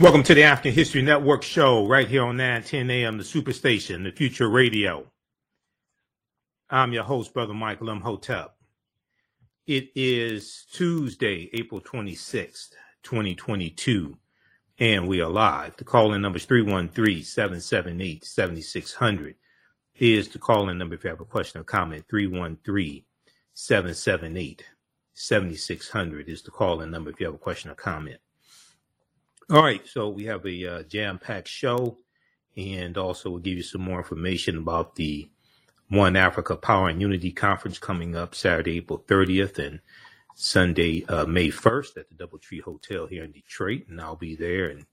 Welcome to the African History Network show right here on 910 AM, the Superstation, the Future Radio. I'm your host, Brother Michael Imhotep. It is Tuesday, April 26th, 2022, and we are live. The call-in number is 313-778-7600 is the call-in number if you have a question or comment. 313-778-7600 is the call-in number if you have a question or comment. All right, so we have a uh, jam-packed show, and also we'll give you some more information about the One Africa Power and Unity Conference coming up Saturday, April 30th, and Sunday, uh, May 1st at the DoubleTree Hotel here in Detroit, and I'll be there, and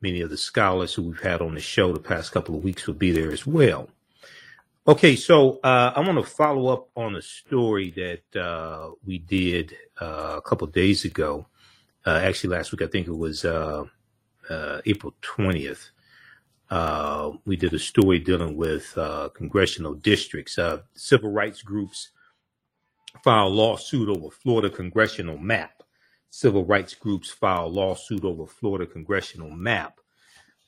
many of the scholars who we've had on the show the past couple of weeks will be there as well. Okay, so uh, I want to follow up on a story that uh, we did uh, a couple days ago uh, actually last week, I think it was uh, uh, April 20th, uh, we did a story dealing with uh, congressional districts. Uh, civil rights groups filed lawsuit over Florida congressional map. Civil rights groups filed lawsuit over Florida congressional map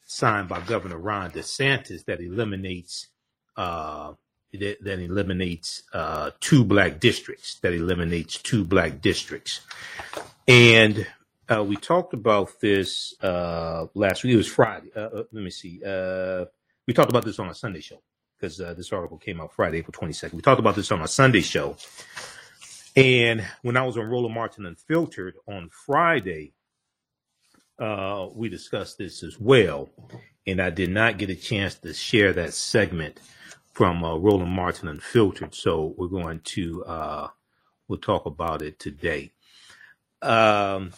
signed by Governor Ron DeSantis that eliminates that, that eliminates two black districts. That eliminates two black districts, and uh, we talked about this uh, last week. It was Friday. Uh, uh let me see. Uh, we talked about this on a Sunday show because uh, this article came out Friday, April 22nd. We talked about this on a Sunday show. And when I was on Roland Martin Unfiltered on Friday, we discussed this as well. And I did not get a chance to share that segment from Roland Martin Unfiltered. So we're going to, we'll talk about it today. Um,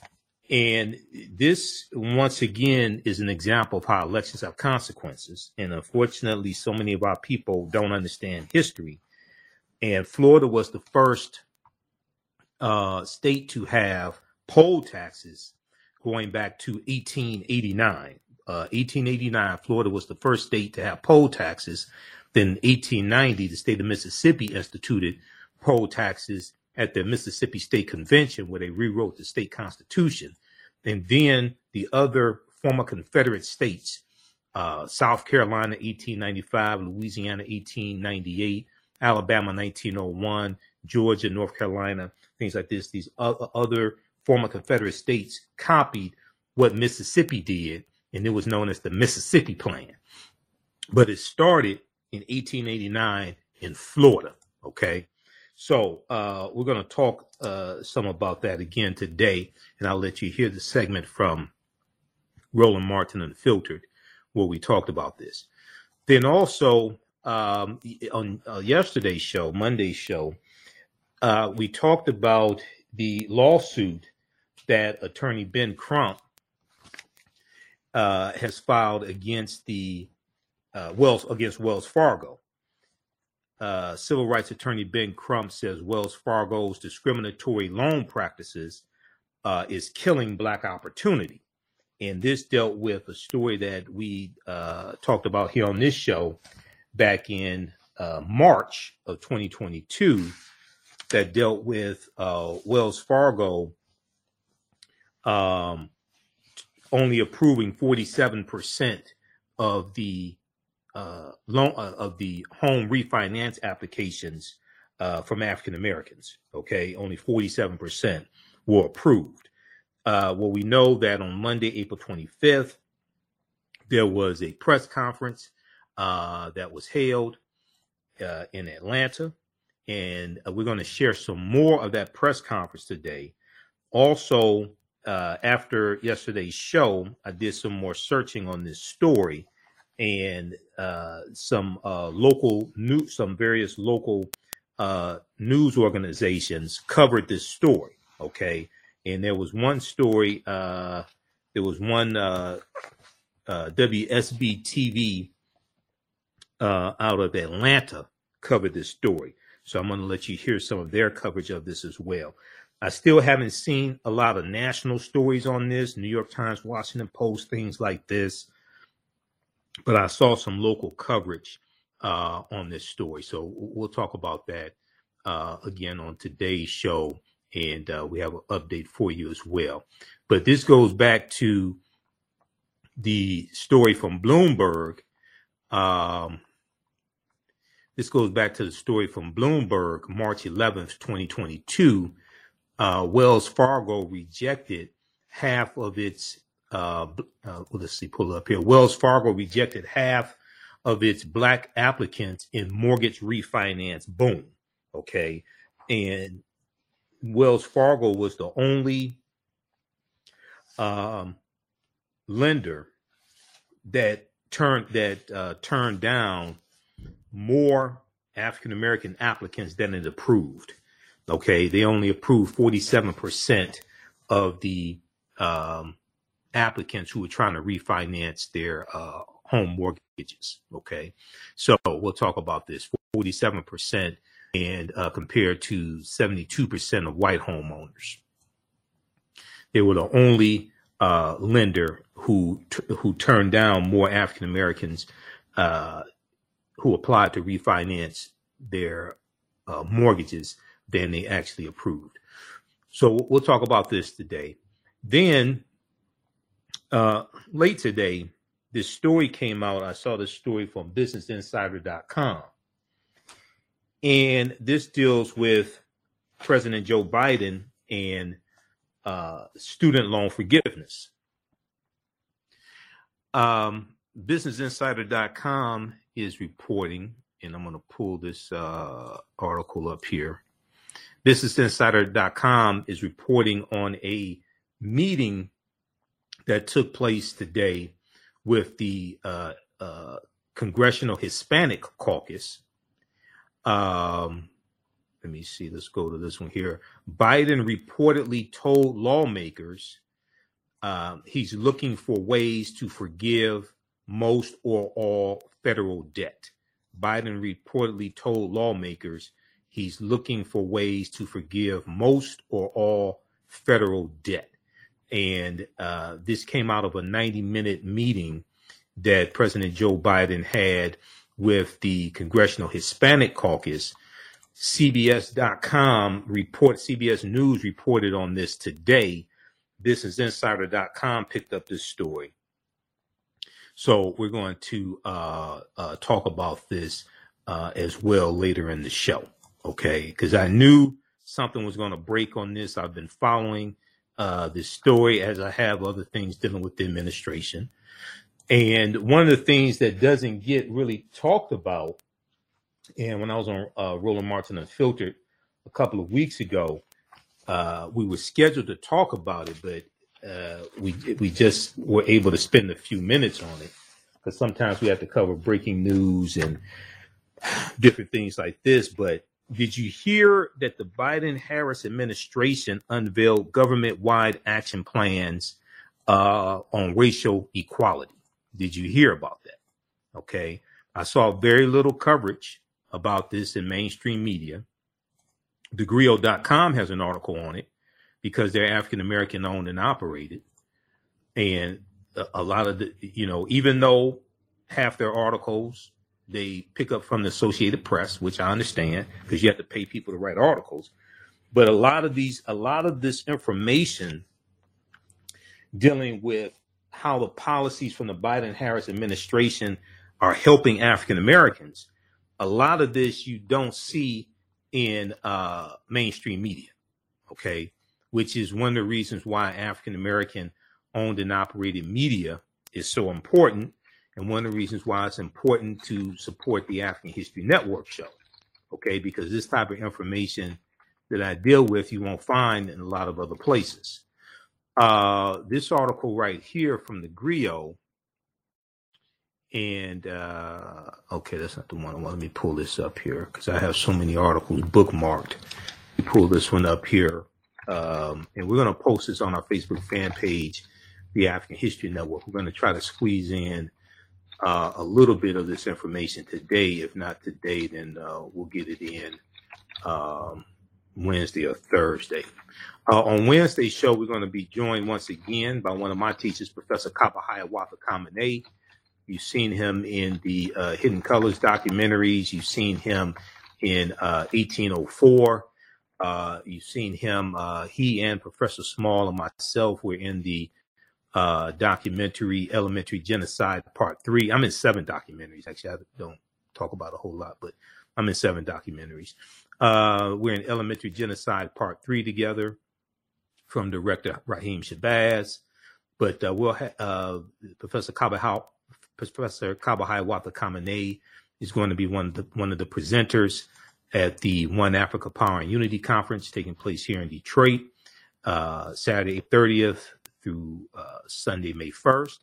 and this, once again, is an example of how elections have consequences. And unfortunately, so many of our people don't understand history. And Florida was the first uh, state to have poll taxes going back to 1889. Uh, 1889, Florida was the first state to have poll taxes. Then 1890, the state of Mississippi instituted poll taxes at the Mississippi State Convention where they rewrote the state constitution. And then the other former Confederate states, uh, South Carolina 1895, Louisiana 1898, Alabama 1901, Georgia, North Carolina, things like this. These other former Confederate states copied what Mississippi did, and it was known as the Mississippi Plan. But it started in 1889 in Florida. Okay. So uh, we're going to talk uh, some about that again today, and I'll let you hear the segment from Roland Martin Unfiltered where we talked about this. Then also um, on uh, yesterday's show, Monday's show, uh, we talked about the lawsuit that Attorney Ben Crump uh, has filed against the uh, Wells against Wells Fargo uh, civil rights attorney Ben Crump says Wells Fargo's discriminatory loan practices uh, is killing black opportunity. And this dealt with a story that we uh, talked about here on this show back in uh, March of 2022 that dealt with uh, Wells Fargo um, only approving 47% of the uh, loan uh, of the home refinance applications uh, from African Americans. Okay, only 47% were approved. Uh, well, we know that on Monday, April 25th, there was a press conference uh, that was held uh, in Atlanta, and we're going to share some more of that press conference today. Also, after yesterday's show, I did some more searching on this story and uh, some uh, local news, some various local uh, news organizations covered this story. Okay, and there was one story. Uh, there was one uh, uh, WSB TV out of Atlanta covered this story. So I'm going to let you hear some of their coverage of this as well. I still haven't seen a lot of national stories on this. New York Times, Washington Post, things like this but I saw some local coverage uh, on this story. So we'll talk about that uh, again on today's show, and uh, we have an update for you as well. But this goes back to the story from Bloomberg. Um, this goes back to the story from Bloomberg, March 11th, 2022. Uh, Wells Fargo rejected half of its, uh, uh, let's see, pull up here. Wells Fargo rejected half of its black applicants in mortgage refinance. Boom. Okay. And Wells Fargo was the only um, lender that turned that uh, turned down more African American applicants than it approved. Okay, they only approved 47% of the um, applicants who were trying to refinance their uh, home mortgages. Okay, so we'll talk about this 47% and uh, compared to 72% of white homeowners. They were the only uh, lender who who turned down more African Americans uh, who applied to refinance their uh, mortgages than they actually approved. So we'll talk about this today. Then uh, late today, this story came out. I saw this story from BusinessInsider.com, and this deals with President Joe Biden and uh, student loan forgiveness. Um, BusinessInsider.com is reporting, and I'm going to pull this uh, article up here. BusinessInsider.com is reporting on a meeting that took place today with the uh, uh, Congressional Hispanic Caucus. Um, let me see. Let's go to this one here. Biden reportedly told lawmakers um, he's looking for ways to forgive most or all federal debt. Biden reportedly told lawmakers he's looking for ways to forgive most or all federal debt. And uh, this came out of a 90 minute meeting that President Joe Biden had with the Congressional Hispanic Caucus CBS.com report, CBS News reported on this today. BusinessInsider.com picked up this story. So we're going to uh, uh, talk about this uh, as well later in the show. Okay, because I knew something was going to break on this. I've been following uh, this story as I have other things dealing with the administration. And one of the things that doesn't get really talked about and when I was on uh, Roland Martin Unfiltered a couple of weeks ago, uh, we were scheduled to talk about it, but uh, we we just were able to spend a few minutes on it because sometimes we have to cover breaking news and different things like this. But did you hear that the Biden Harris administration unveiled government wide action plans uh, on racial equality? Did you hear about that? Okay. I saw very little coverage about this in mainstream media. Thegrio.com has an article on it because they're African American owned and operated. And a lot of the, you know, even though half their articles they pick up from the Associated Press, which I understand because you have to pay people to write articles. But a lot of these, a lot of this information dealing with how the policies from the Biden Harris administration are helping African Americans a lot of this you don't see in uh, mainstream media, okay? Which is one of the reasons why African American owned and operated media is so important, and one of the reasons why it's important to support the African History Network show, okay? Because this type of information that I deal with, you won't find in a lot of other places. Uh, this article right here from the Grio and uh, okay, that's not the one. Let me pull this up here because I have so many articles bookmarked. We pull this one up here, um, and we're going to post this on our Facebook fan page, the African History Network. We're going to try to squeeze in uh, a little bit of this information today. If not today, then uh, we'll get it in um, Wednesday or Thursday. Uh, on Wednesday's show, we're going to be joined once again by one of my teachers, Professor Kaba Hiawatha Kamene. You've seen him in the uh, Hidden Colors documentaries. You've seen him in uh, 1804. Uh, you've seen him. Uh, he and Professor Small and myself were in the uh, documentary, Elementary Genocide Part Three. I'm in seven documentaries. Actually, I don't talk about a whole lot, but I'm in seven documentaries. Uh, we're in Elementary Genocide Part Three together from director Raheem Shabazz. But uh, we'll ha- uh, Professor Kabahau, Professor Kabahai Kamene is going to be one of the one of the presenters at the One Africa Power and Unity Conference taking place here in Detroit, uh, Saturday 30th through uh, Sunday, May 1st.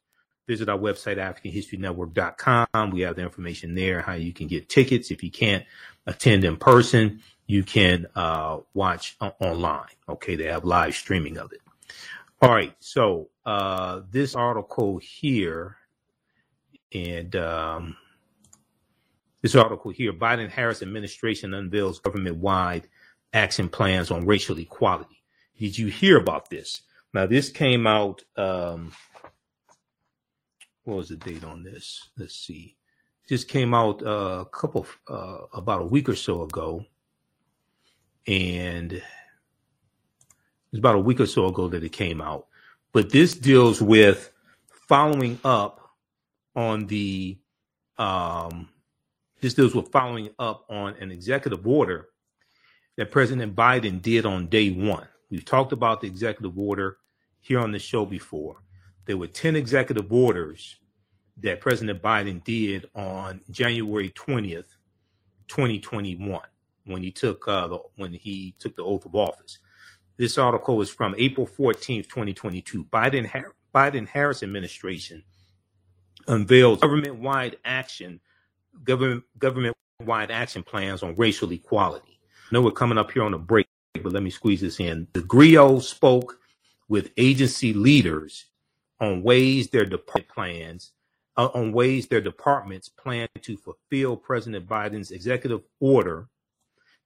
Visit our website, AfricanHistoryNetwork.com. We have the information there, how you can get tickets. If you can't attend in person, you can uh, watch online. Okay, they have live streaming of it. All right, so uh, this article here, and um, this article here, Biden Harris administration unveils government wide action plans on racial equality. Did you hear about this? Now, this came out. Um, what was the date on this? Let's see. This came out uh, a couple, uh, about a week or so ago, and it was about a week or so ago that it came out. But this deals with following up on the. Um, this deals with following up on an executive order that President Biden did on day one. We've talked about the executive order here on the show before. There were 10 executive orders that President Biden did on January 20th, 2021, when he took uh, the, when he took the oath of office. This article is from April 14th, 2022. Biden Biden Harris administration unveiled government-wide action government government-wide action plans on racial equality. I know we're coming up here on a break, but let me squeeze this in. The GRIO spoke with agency leaders on ways their department plans uh, on ways their departments plan to fulfill President Biden's executive order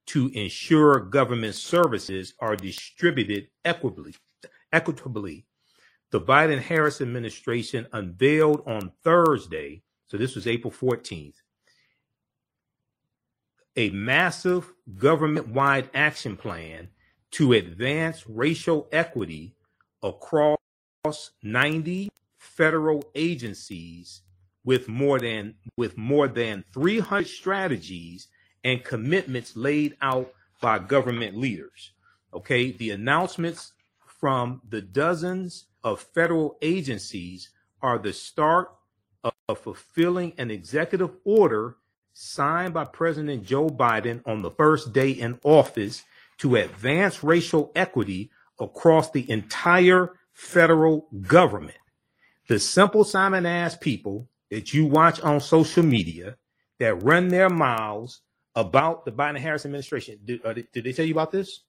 to ensure government services are distributed equitably. Equitably, the Biden Harris administration unveiled on Thursday, so this was April 14th, a massive government wide action plan to advance racial equity across 90 federal agencies with more than with more than 300 strategies and commitments laid out by government leaders. Okay, the announcements from the dozens of federal agencies are the start of, of fulfilling an executive order signed by President Joe Biden on the first day in office to advance racial equity across the entire federal government. The simple Simon ass people that you watch on social media that run their mouths about the Biden Harris administration. Did, uh, did, they tell you about this?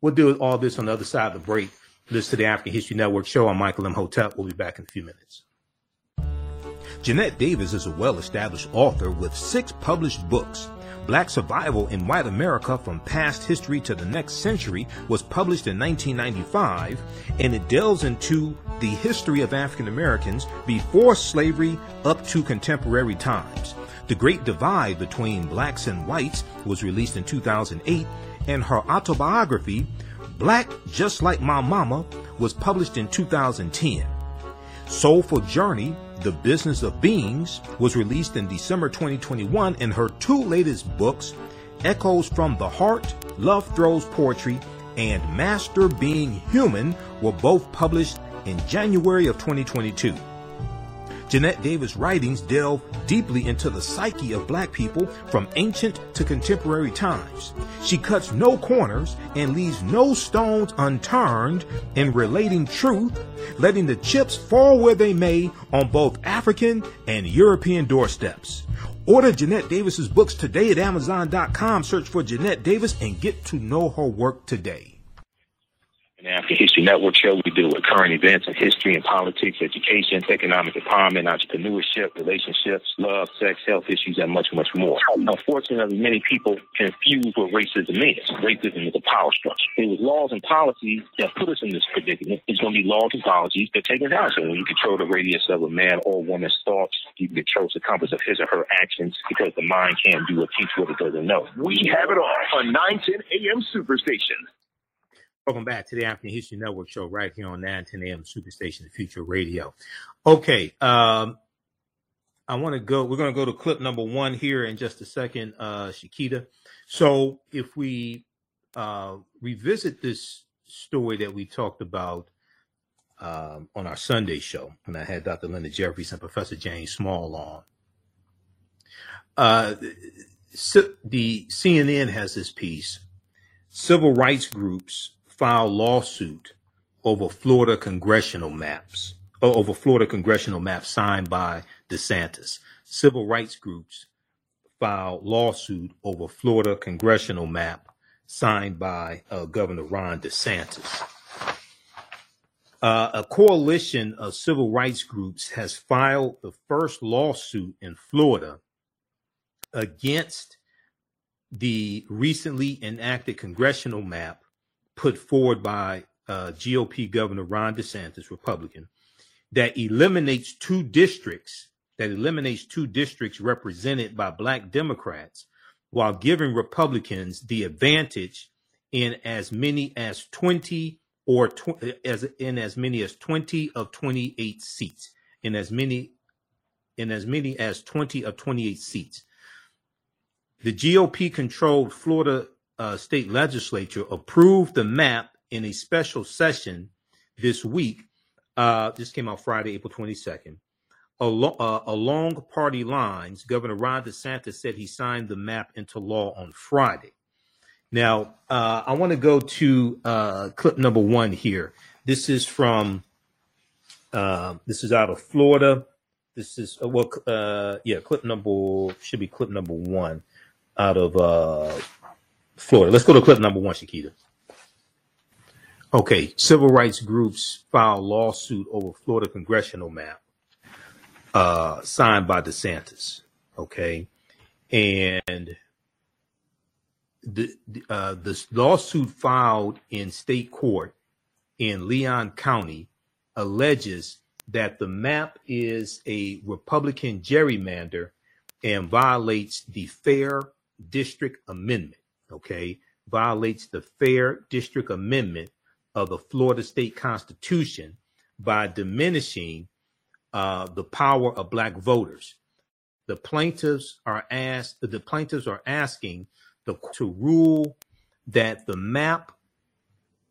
We'll do all this on the other side of the break. Listen to the African History Network show. I'm Michael Imhotep. We'll be back in a few minutes. Jeanette Davis is a well established author with six published books. Black Survival in White America from Past History to the Next Century was published in 1995, and it delves into the history of African Americans before slavery up to contemporary times. The Great Divide Between Blacks and Whites was released in 2008, and her autobiography, Black Just Like My Mama, was published in 2010. Soulful Journey the Business of Beings was released in December 2021, and her two latest books, Echoes from the Heart, Love Throws Poetry, and Master Being Human, were both published in January of 2022. Jeanette Davis' writings delve deeply into the psyche of black people from ancient to contemporary times. She cuts no corners and leaves no stones unturned in relating truth, letting the chips fall where they may on both African and European doorsteps. Order Jeanette Davis's books today at Amazon.com. Search for Jeanette Davis and get to know her work today the African History Network show. We deal with current events in history and politics, education, economic empowerment, entrepreneurship, relationships, love, sex, health issues, and much, much more. Unfortunately, many people confuse what racism is. Racism is a power structure. It was laws and policies that put us in this predicament. It's going to be laws and policies that take us out. So when you control the radius of a man or woman's thoughts, you can control the compass of his or her actions because the mind can't do or teach what it doesn't know. We have it all on 910 AM Superstation. Welcome back to the African History Network show right here on 910 AM Superstation Future Radio. Okay, um, I want to go, we're going to go to clip number one here in just a second, uh, Shakita. So if we uh, revisit this story that we talked about um, on our Sunday show when I had Dr. Linda Jeffries and Professor James Small on, uh, the CNN has this piece. Civil rights groups file lawsuit over Florida congressional maps, over Florida congressional maps signed by DeSantis. Civil rights groups file lawsuit over Florida congressional map signed by uh, Governor Ron DeSantis. Uh, a coalition of civil rights groups has filed the first lawsuit in Florida against the recently enacted congressional map put forward by uh, GOP Governor Ron DeSantis, Republican, that eliminates two districts, that eliminates two districts represented by black Democrats while giving Republicans the advantage in as many as 20 or tw- as in as many as 20 of 28 seats in as many in as many as 20 of 28 seats. The GOP controlled Florida uh, state legislature approved the map in a special session this week. Uh, this came out Friday, April 22nd. Along, uh, along party lines, Governor Ron DeSantis said he signed the map into law on Friday. Now, uh, I want to go to uh, clip number one here. This is from, uh, this is out of Florida. This is, uh, well, uh, yeah, clip number, should be clip number one out of uh, Florida. Let's go to clip number one, Shakita. Okay, civil rights groups file lawsuit over Florida congressional map uh, signed by DeSantis. Okay, and the uh, the lawsuit filed in state court in Leon County alleges that the map is a Republican gerrymander and violates the Fair District Amendment, okay, violates the Fair District Amendment of the Florida State Constitution by diminishing uh, the power of black voters. The plaintiffs are asked. The plaintiffs are asking the to rule that the map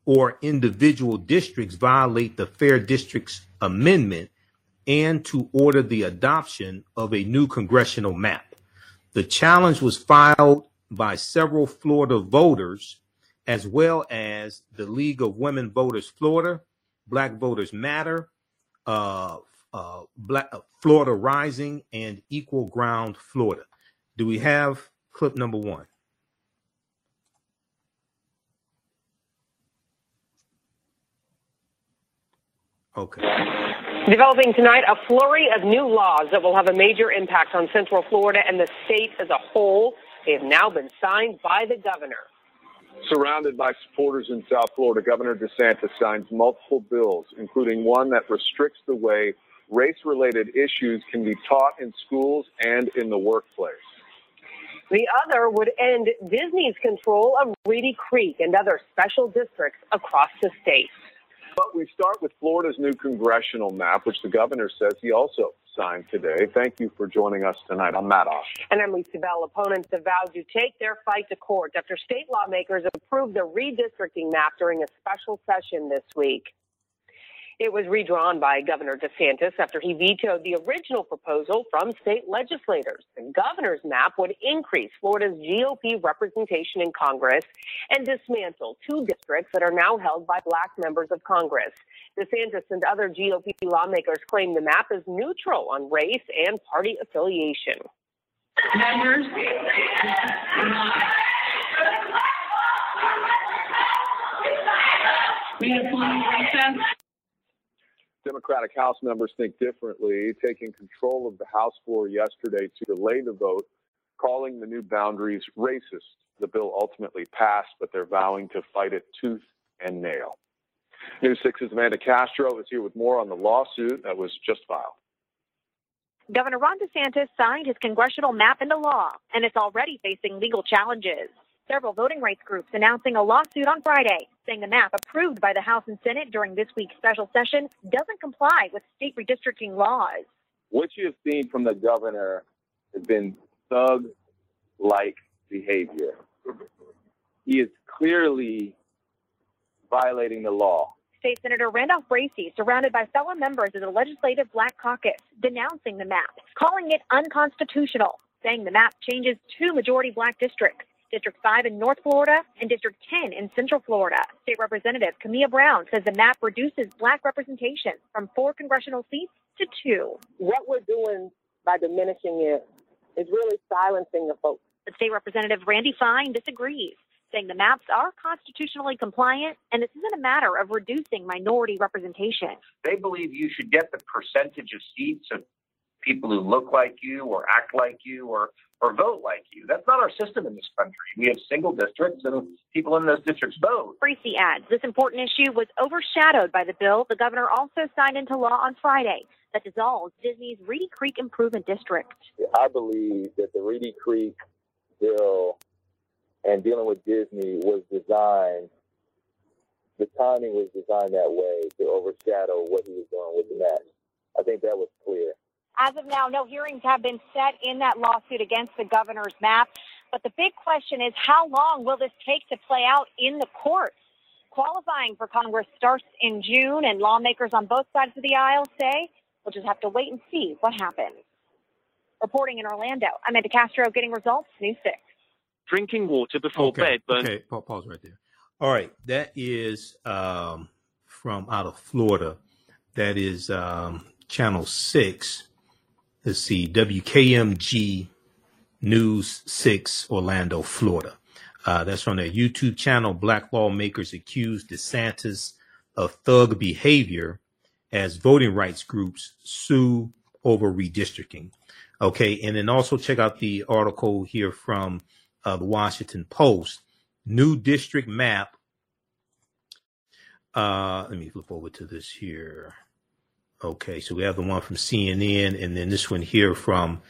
or individual districts violate the Fair Districts Amendment and to order the adoption of a new congressional map. The challenge was filed by several Florida voters, as well as the League of Women Voters Florida, Black Voters Matter, uh, uh, Black, uh, Florida Rising, and Equal Ground Florida. Do we have clip number one? Okay. Developing tonight a flurry of new laws that will have a major impact on Central Florida and the state as a whole. They have now been signed by the governor. Surrounded by supporters in South Florida, Governor DeSantis signs multiple bills, including one that restricts the way race related issues can be taught in schools and in the workplace. The other would end Disney's control of Reedy Creek and other special districts across the state. But we start with Florida's new congressional map, which the governor says he also signed today. Thank you for joining us tonight. I'm Matt Osh. And I'm Lisa Bell. Opponents have vowed to take their fight to court after state lawmakers approved the redistricting map during a special session this week. It was redrawn by Governor DeSantis after he vetoed the original proposal from state legislators. The governor's map would increase Florida's GOP representation in Congress and dismantle two districts that are now held by black members of Congress. DeSantis and other GOP lawmakers claim the map is neutral on race and party affiliation. Members, we have recess. Democratic House members think differently, taking control of the House floor yesterday to delay the vote, calling the new boundaries racist. The bill ultimately passed, but they're vowing to fight it tooth and nail. News 6's Amanda Castro is here with more on the lawsuit that was just filed. Governor Ron DeSantis signed his congressional map into law, and it's already facing legal challenges. Several voting rights groups announcing a lawsuit on Friday, saying the map approved by the House and Senate during this week's special session doesn't comply with state redistricting laws. What you have seen from the governor has been thug like behavior. He is clearly violating the law. State Senator Randolph Bracy, surrounded by fellow members of the Legislative Black Caucus, denouncing the map, calling it unconstitutional, saying the map changes two majority black districts. District 5 in North Florida and District 10 in Central Florida. State Representative Camilla Brown says the map reduces black representation from four congressional seats to two. What we're doing by diminishing it is really silencing the folks. But State Representative Randy Fine disagrees, saying the maps are constitutionally compliant and this isn't a matter of reducing minority representation. They believe you should get the percentage of seats of people who look like you or act like you or or vote like you. That's not our system in this country. We have single districts and people in those districts vote. Bracy adds this important issue was overshadowed by the bill the governor also signed into law on Friday that dissolves Disney's Reedy Creek Improvement District. I believe that the Reedy Creek bill and dealing with Disney was designed, the timing was designed that way to overshadow what he was doing with the match. I think that was clear. As of now, no hearings have been set in that lawsuit against the governor's map. But the big question is how long will this take to play out in the courts? Qualifying for Congress starts in June, and lawmakers on both sides of the aisle say we'll just have to wait and see what happens. Reporting in Orlando, Amanda Castro getting results, News 6. Drinking water before okay. bed burns. Okay, Pa- pause right there. All right, that is um, from out of Florida. That is um, Channel 6. Let's see, WKMG News 6, Orlando, Florida. Uh, that's from their YouTube channel. Black lawmakers accuse DeSantis of thug behavior as voting rights groups sue over redistricting. Okay, and then also check out the article here from uh, the Washington Post. New district map. Uh, let me flip over to this here. Okay, so we have the one from CNN, and then this one here from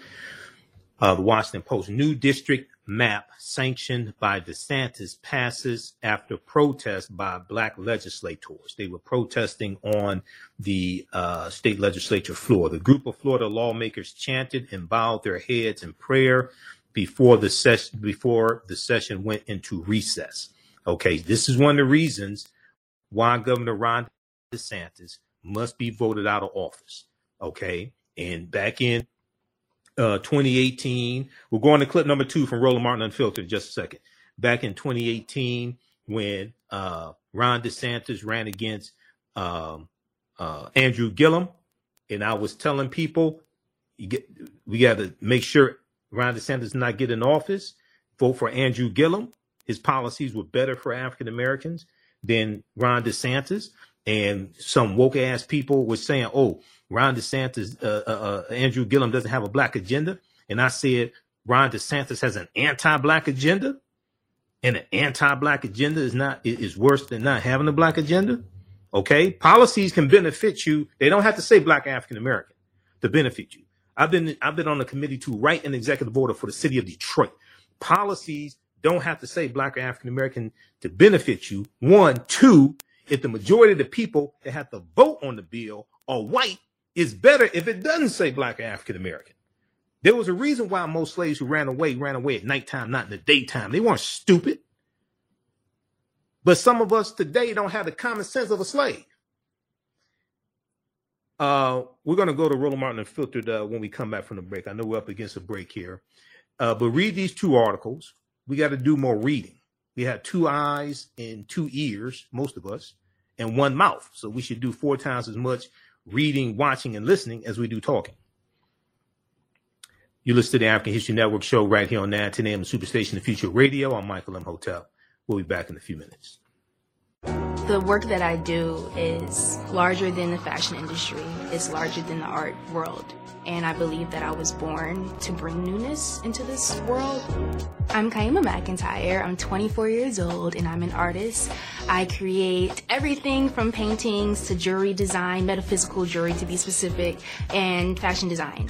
uh, the Washington Post. New district map sanctioned by DeSantis passes after protest by black legislators. They were protesting on the uh, state legislature floor. The group of Florida lawmakers chanted and bowed their heads in prayer before the session before the session went into recess. Okay, this is one of the reasons why Governor Ron DeSantis must be voted out of office. Okay, and back in uh, 2018. We're going to clip number two from Roland Martin Unfiltered just a second. Back in 2018, when uh, Ron DeSantis ran against um, uh, Andrew Gillum, and I was telling people, get, we got to make sure Ron DeSantis not get in office. Vote for Andrew Gillum. His policies were better for African Americans than Ron DeSantis. And some woke ass people were saying, "Oh, Ron DeSantis, uh, uh, uh, Andrew Gillum doesn't have a black agenda," and I said, "Ron DeSantis has an anti-black agenda, and an anti-black agenda is not is worse than not having a black agenda." Okay, policies can benefit you. They don't have to say black African American to benefit you. I've been I've been on the committee to write an executive order for the city of Detroit. Policies don't have to say black or African American to benefit you. One, two, if the majority of the people that have to vote on the bill are white, it's better if it doesn't say black or African American. There was a reason why most slaves who ran away ran away at nighttime, not in the daytime. They weren't stupid. But some of us today don't have the common sense of a slave. Uh, we're going to go to Roland Martin Unfiltered uh, when we come back from the break. I know we're up against a break here. Uh, but read these two articles. We got to do more reading. We have two eyes and two ears, most of us, and one mouth. So we should do four times as much reading, watching, and listening as we do talking. You listen to the African History Network show right here on 9 10 a.m. Superstation The Future Radio. I'm Michael Imhotep. We'll be back in a few minutes. The work that I do is larger than the fashion industry. It's larger than the art world. And I believe that I was born to bring newness into this world. I'm Kyemah McEntyre. I'm 24 years old and I'm an artist. I create everything from paintings to jewelry design, metaphysical jewelry to be specific, and fashion design.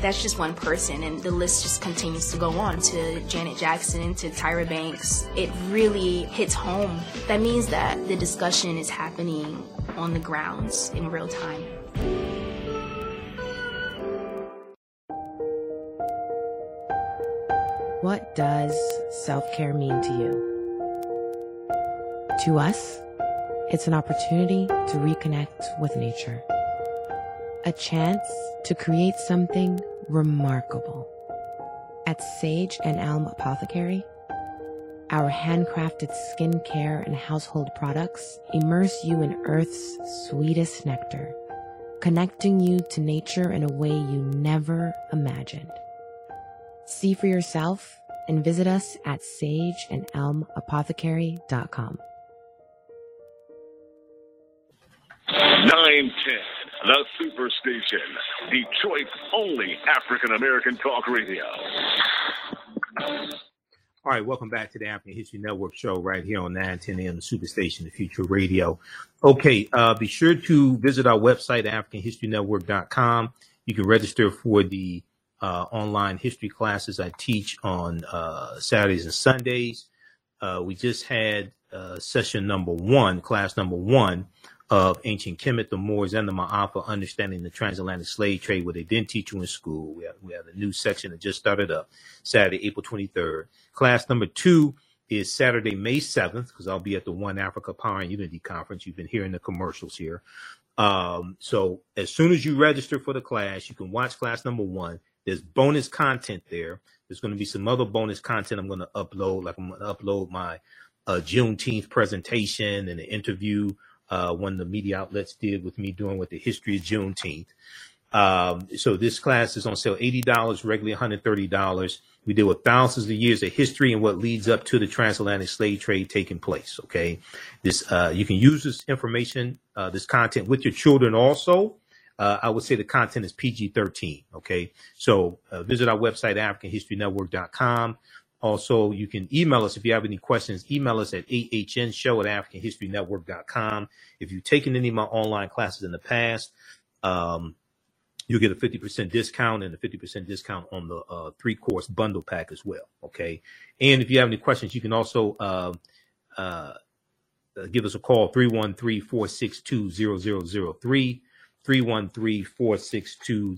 that's just one person and the list just continues to go on to Janet Jackson to Tyra Banks. It really hits home. That means that the discussion is happening on the grounds in real time. What does self care mean to you? To us, it's an opportunity to reconnect with nature, a chance to create something remarkable. At Sage and Elm Apothecary, our handcrafted skincare and household products immerse you in Earth's sweetest nectar, connecting you to nature in a way you never imagined. See for yourself and visit us at sageandelmapothecary.com. 910, the Superstation, Detroit's only African American talk radio. All right, welcome back to the African History Network show right here on 910 AM the Superstation, the Future Radio. Okay, uh, be sure to visit our website, AfricanHistoryNetwork.com. You can register for the uh, online history classes I teach on uh, Saturdays and Sundays. Uh, we just had uh, session number one, class number one of ancient Kemet, the Moors, and the Ma'afa, understanding the transatlantic slave trade, what they didn't teach you in school. We have, we have a new section that just started up Saturday, April 23rd. Class number two is Saturday, May 7th, because I'll be at the One Africa Power and Unity Conference. You've been hearing the commercials here. Um, so as soon as you register for the class, you can watch class number one. There's bonus content there. There's going to be some other bonus content I'm going to upload, like I'm going to upload my uh, Juneteenth presentation and an interview uh, one of the media outlets did with me doing with the history of Juneteenth. Um, so this class is on sale $80, regularly $130. We deal with thousands of years of history and what leads up to the transatlantic slave trade taking place. Okay. This, uh, you can use this information, uh, this content with your children also. Uh, I would say the content is PG 13. Okay. So uh, visit our website, AfricanHistoryNetwork.com. Also, you can email us if you have any questions. Email us at ahnshow at AfricanHistoryNetwork.com. If you've taken any of my online classes in the past, um, you'll get a 50% discount and a 50% discount on the uh, three course bundle pack as well. Okay. And if you have any questions, you can also uh, uh, give us a call 313 462 0003. 313 462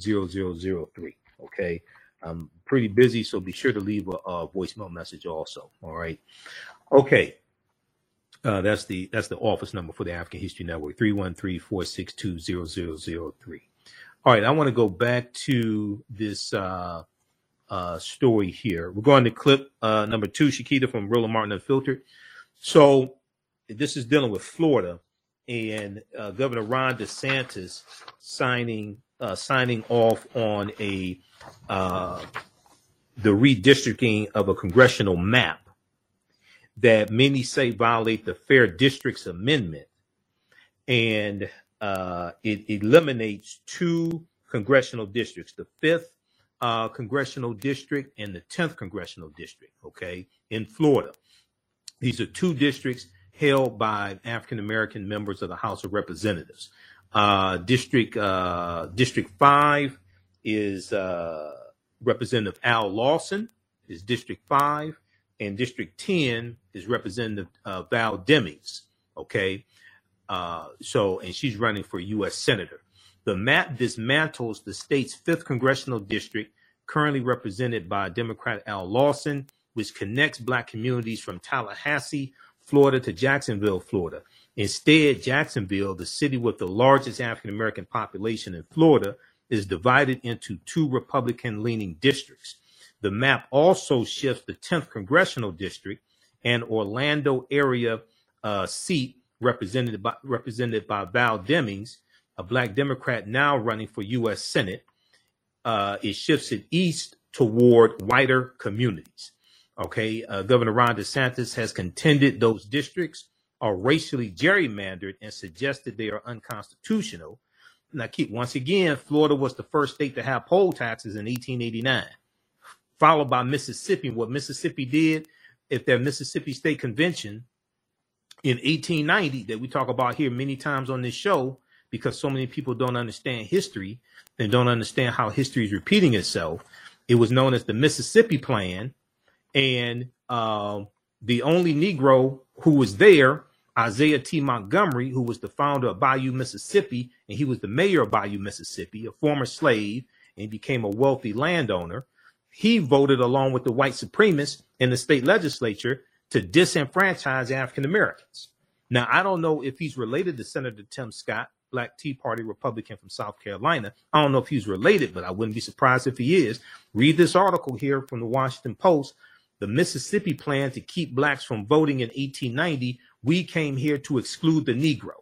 0003. Okay. I'm pretty busy, so be sure to leave a, a voicemail message also. All right. Okay. Uh, that's the that's the office number for the African History Network 313-462-0003. All right, I want to go back to this uh, uh, story here. We're going to clip uh, number two, Shakita from Roland Martin Unfiltered. So this is dealing with Florida and uh, Governor Ron DeSantis signing uh, signing off on a uh, the redistricting of a congressional map that many say violate the Fair Districts Amendment, and uh, it eliminates two congressional districts: the fifth uh, congressional district and the tenth congressional district. Okay, in Florida, these are two districts held by African American members of the House of Representatives. Uh, district uh, District Five is uh, Representative Al Lawson, is District Five, and District Ten is Representative uh, Val Demings. Okay, uh, so and she's running for U.S. Senator. The map dismantles the state's fifth congressional district, currently represented by Democrat Al Lawson, which connects black communities from Tallahassee, Florida to Jacksonville, Florida. Instead, Jacksonville, the city with the largest African American population in Florida, is divided into two Republican leaning districts. The map also shifts the 10th congressional district and Orlando area uh, seat represented by, represented by Val Demings, a black Democrat now running for U.S. Senate. Uh, it shifts it east toward whiter communities. Okay, uh, Governor Ron DeSantis has contended those districts are racially gerrymandered and suggested they are unconstitutional. now keep once again, Florida was the first state to have poll taxes in 1889, followed by Mississippi. What Mississippi did, if their Mississippi State Convention in 1890 that we talk about here many times on this show, because so many people don't understand history and don't understand how history is repeating itself. It was known as the Mississippi Plan, and um, the only Negro who was there, Isaiah T. Montgomery, who was the founder of Bayou, Mississippi, and he was the mayor of Bayou, Mississippi, a former slave, and became a wealthy landowner. He voted along with the white supremacists in the state legislature to disenfranchise African Americans. Now, I don't know if he's related to Senator Tim Scott, Black Tea Party Republican from South Carolina. I don't know if he's related, but I wouldn't be surprised if he is. Read this article here from the Washington Post. The Mississippi plan to keep blacks from voting in 1890. We came here to exclude the Negro.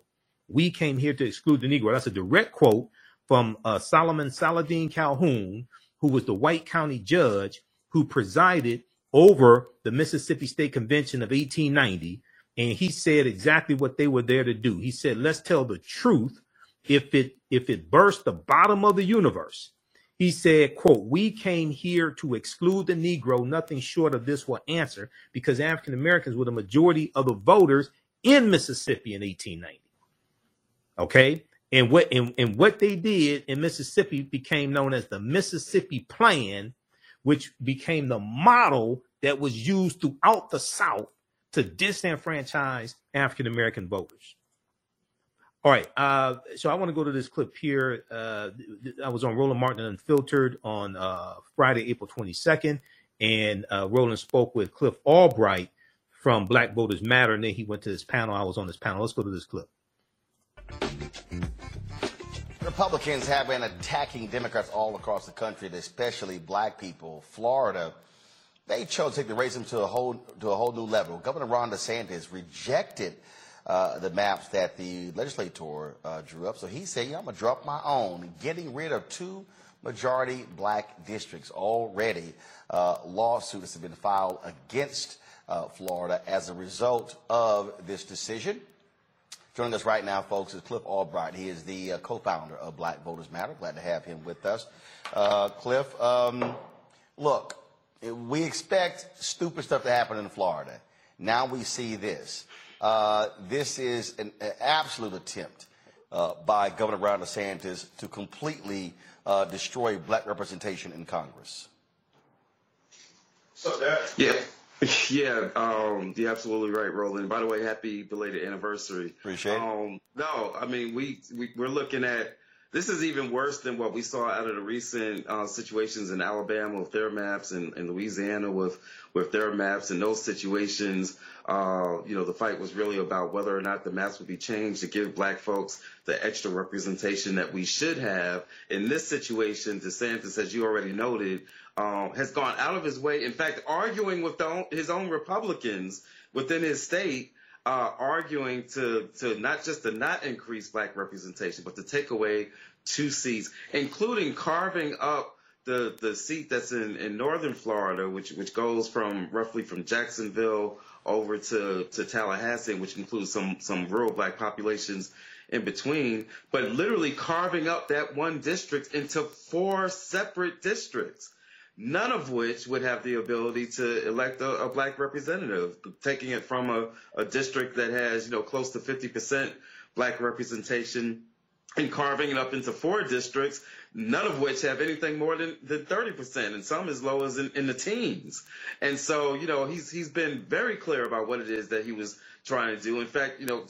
We came here to exclude the Negro. That's a direct quote from uh, Solomon Saladin Calhoun, who was the White County judge who presided over the Mississippi State Convention of 1890 and he said exactly what they were there to do. He said, "Let's tell the truth if it if it burst the bottom of the universe he said quote we came here to exclude the negro nothing short of this will answer because african americans were the majority of the voters in mississippi in 1890 okay? And what and, and what they did in mississippi became known as the mississippi plan which became the model that was used throughout the south to disenfranchise african american voters all right. Uh, so I want to go to this clip here. Uh, I was on Roland Martin Unfiltered on uh, Friday, April 22nd, and uh, Roland spoke with Cliff Albright from Black Voters Matter, and then he went to this panel. I was on this panel. Let's go to this clip. Republicans have been attacking Democrats all across the country, especially black people. Florida, they chose to take the racism to a whole to a whole new level. Governor Ron DeSantis rejected uh, the maps that the legislator uh, drew up. So he said, yeah, I'm going to drop my own, getting rid of two majority black districts. Already, uh, lawsuits have been filed against uh, Florida as a result of this decision. Joining us right now, folks, is Cliff Albright. He is the uh, co-founder of Black Voters Matter. Glad to have him with us. Uh, Cliff, um, look, we expect stupid stuff to happen in Florida. Now we see this. Uh, this is an, an absolute attempt uh, by Governor Ron DeSantis to completely uh, destroy black representation in Congress. So that yeah. Yeah, um, you're absolutely right, Roland. By the way, happy belated anniversary. Appreciate it. Um, no, I mean we, we we're looking at this is even worse than what we saw out of the recent uh, situations in Alabama with their maps and, and Louisiana with with their maps. In those situations, uh, you know, the fight was really about whether or not the maps would be changed to give black folks the extra representation that we should have. In this situation, DeSantis, as you already noted, um, has gone out of his way, in fact, arguing with his own Republicans within his state uh, arguing to to not just to not increase black representation, but to take away two seats, including carving up the the seat that's in, in northern Florida, which which goes from roughly from Jacksonville over to to Tallahassee, which includes some some rural black populations in between, but literally carving up that one district into four separate districts none of which would have the ability to elect a, a black representative, taking it from a, a district that has, you know, close to 50% black representation and carving it up into four districts, none of which have anything more than, than 30%, and some as low as in, in the teens. And so, you know, he's he's been very clear about what it is that he was trying to do. In fact, you know,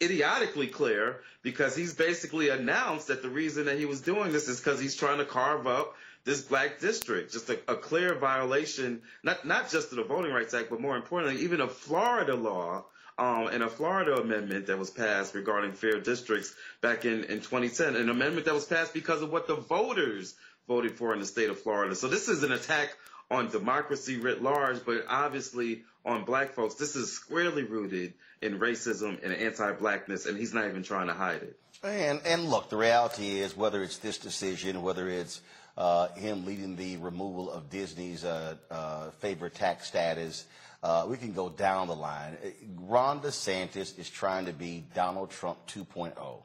idiotically clear because he's basically announced that the reason that he was doing this is because he's trying to carve up this black district. Just a, a clear violation, not not just of the Voting Rights Act, but more importantly, even a Florida law um, and a Florida amendment that was passed regarding fair districts back in, in 2010, an amendment that was passed because of what the voters voted for in the state of Florida. So this is an attack on democracy writ large, but obviously on black folks. This is squarely rooted in racism and anti-blackness, and he's not even trying to hide it. And, and look, the reality is whether it's this decision, whether it's uh, him leading the removal of Disney's uh, uh, favorite tax status. Uh, we can go down the line. Ron DeSantis is trying to be Donald Trump 2.0.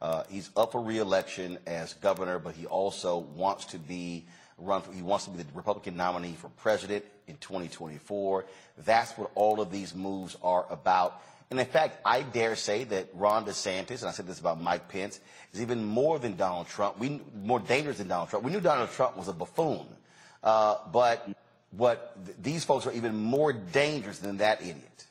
Uh, he's up for reelection as governor, but he also wants to be run. For, he wants to be the Republican nominee for president in 2024. That's what all of these moves are about. And in fact, I dare say that Ron DeSantis, and I said this about Mike Pence, is even more than Donald Trump. We more dangerous than Donald Trump. We knew Donald Trump was a buffoon, uh, but what th- these folks are even more dangerous than that idiot.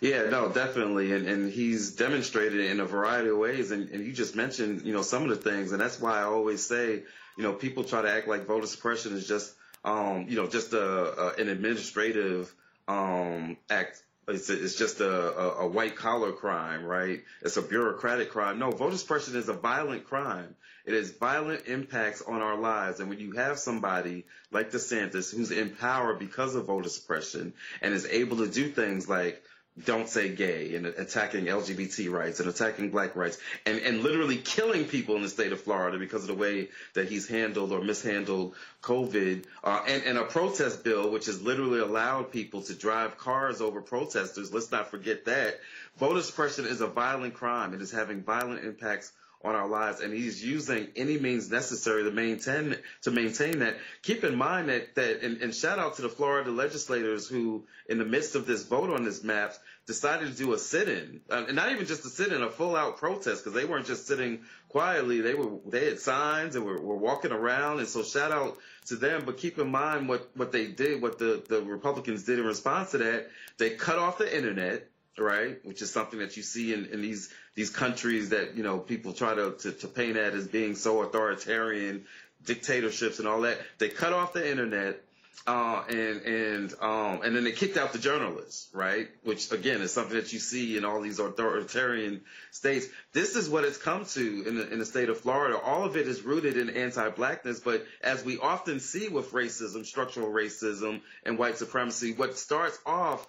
Yeah, no, definitely. And, and he's demonstrated it in a variety of ways. And, and you just mentioned, you know, some of the things. And that's why I always say, you know, people try to act like voter suppression is just, um, you know, just a, a an administrative um, act it's, it's just a, a, a white collar crime, right? It's a bureaucratic crime. No, voter suppression is a violent crime. It has violent impacts on our lives. And when you have somebody like DeSantis who's in power because of voter suppression and is able to do things like don't say gay and attacking LGBT rights and attacking black rights and, and literally killing people in the state of Florida because of the way that he's handled or mishandled COVID uh, and, and a protest bill which has literally allowed people to drive cars over protesters. Let's not forget that. Voter suppression is a violent crime. It is having violent impacts on our lives, and he's using any means necessary to maintain to maintain that. Keep in mind that that and, and shout out to the Florida legislators who, in the midst of this vote on this map, decided to do a sit-in, uh, and not even just a sit-in, a full-out protest because they weren't just sitting quietly. They were they had signs and were, were walking around, and so shout out to them. But keep in mind what what they did, what the the Republicans did in response to that. They cut off the internet right? Which is something that you see in, in these these countries that you know people try to, to to paint at as being so authoritarian, dictatorships and all that. They cut off the internet. Uh, and and um, and then they kicked out the journalists, right? Which again is something that you see in all these authoritarian states. This is what it's come to in the, in the state of Florida. All of it is rooted in anti-blackness, but as we often see with racism, structural racism, and white supremacy, what starts off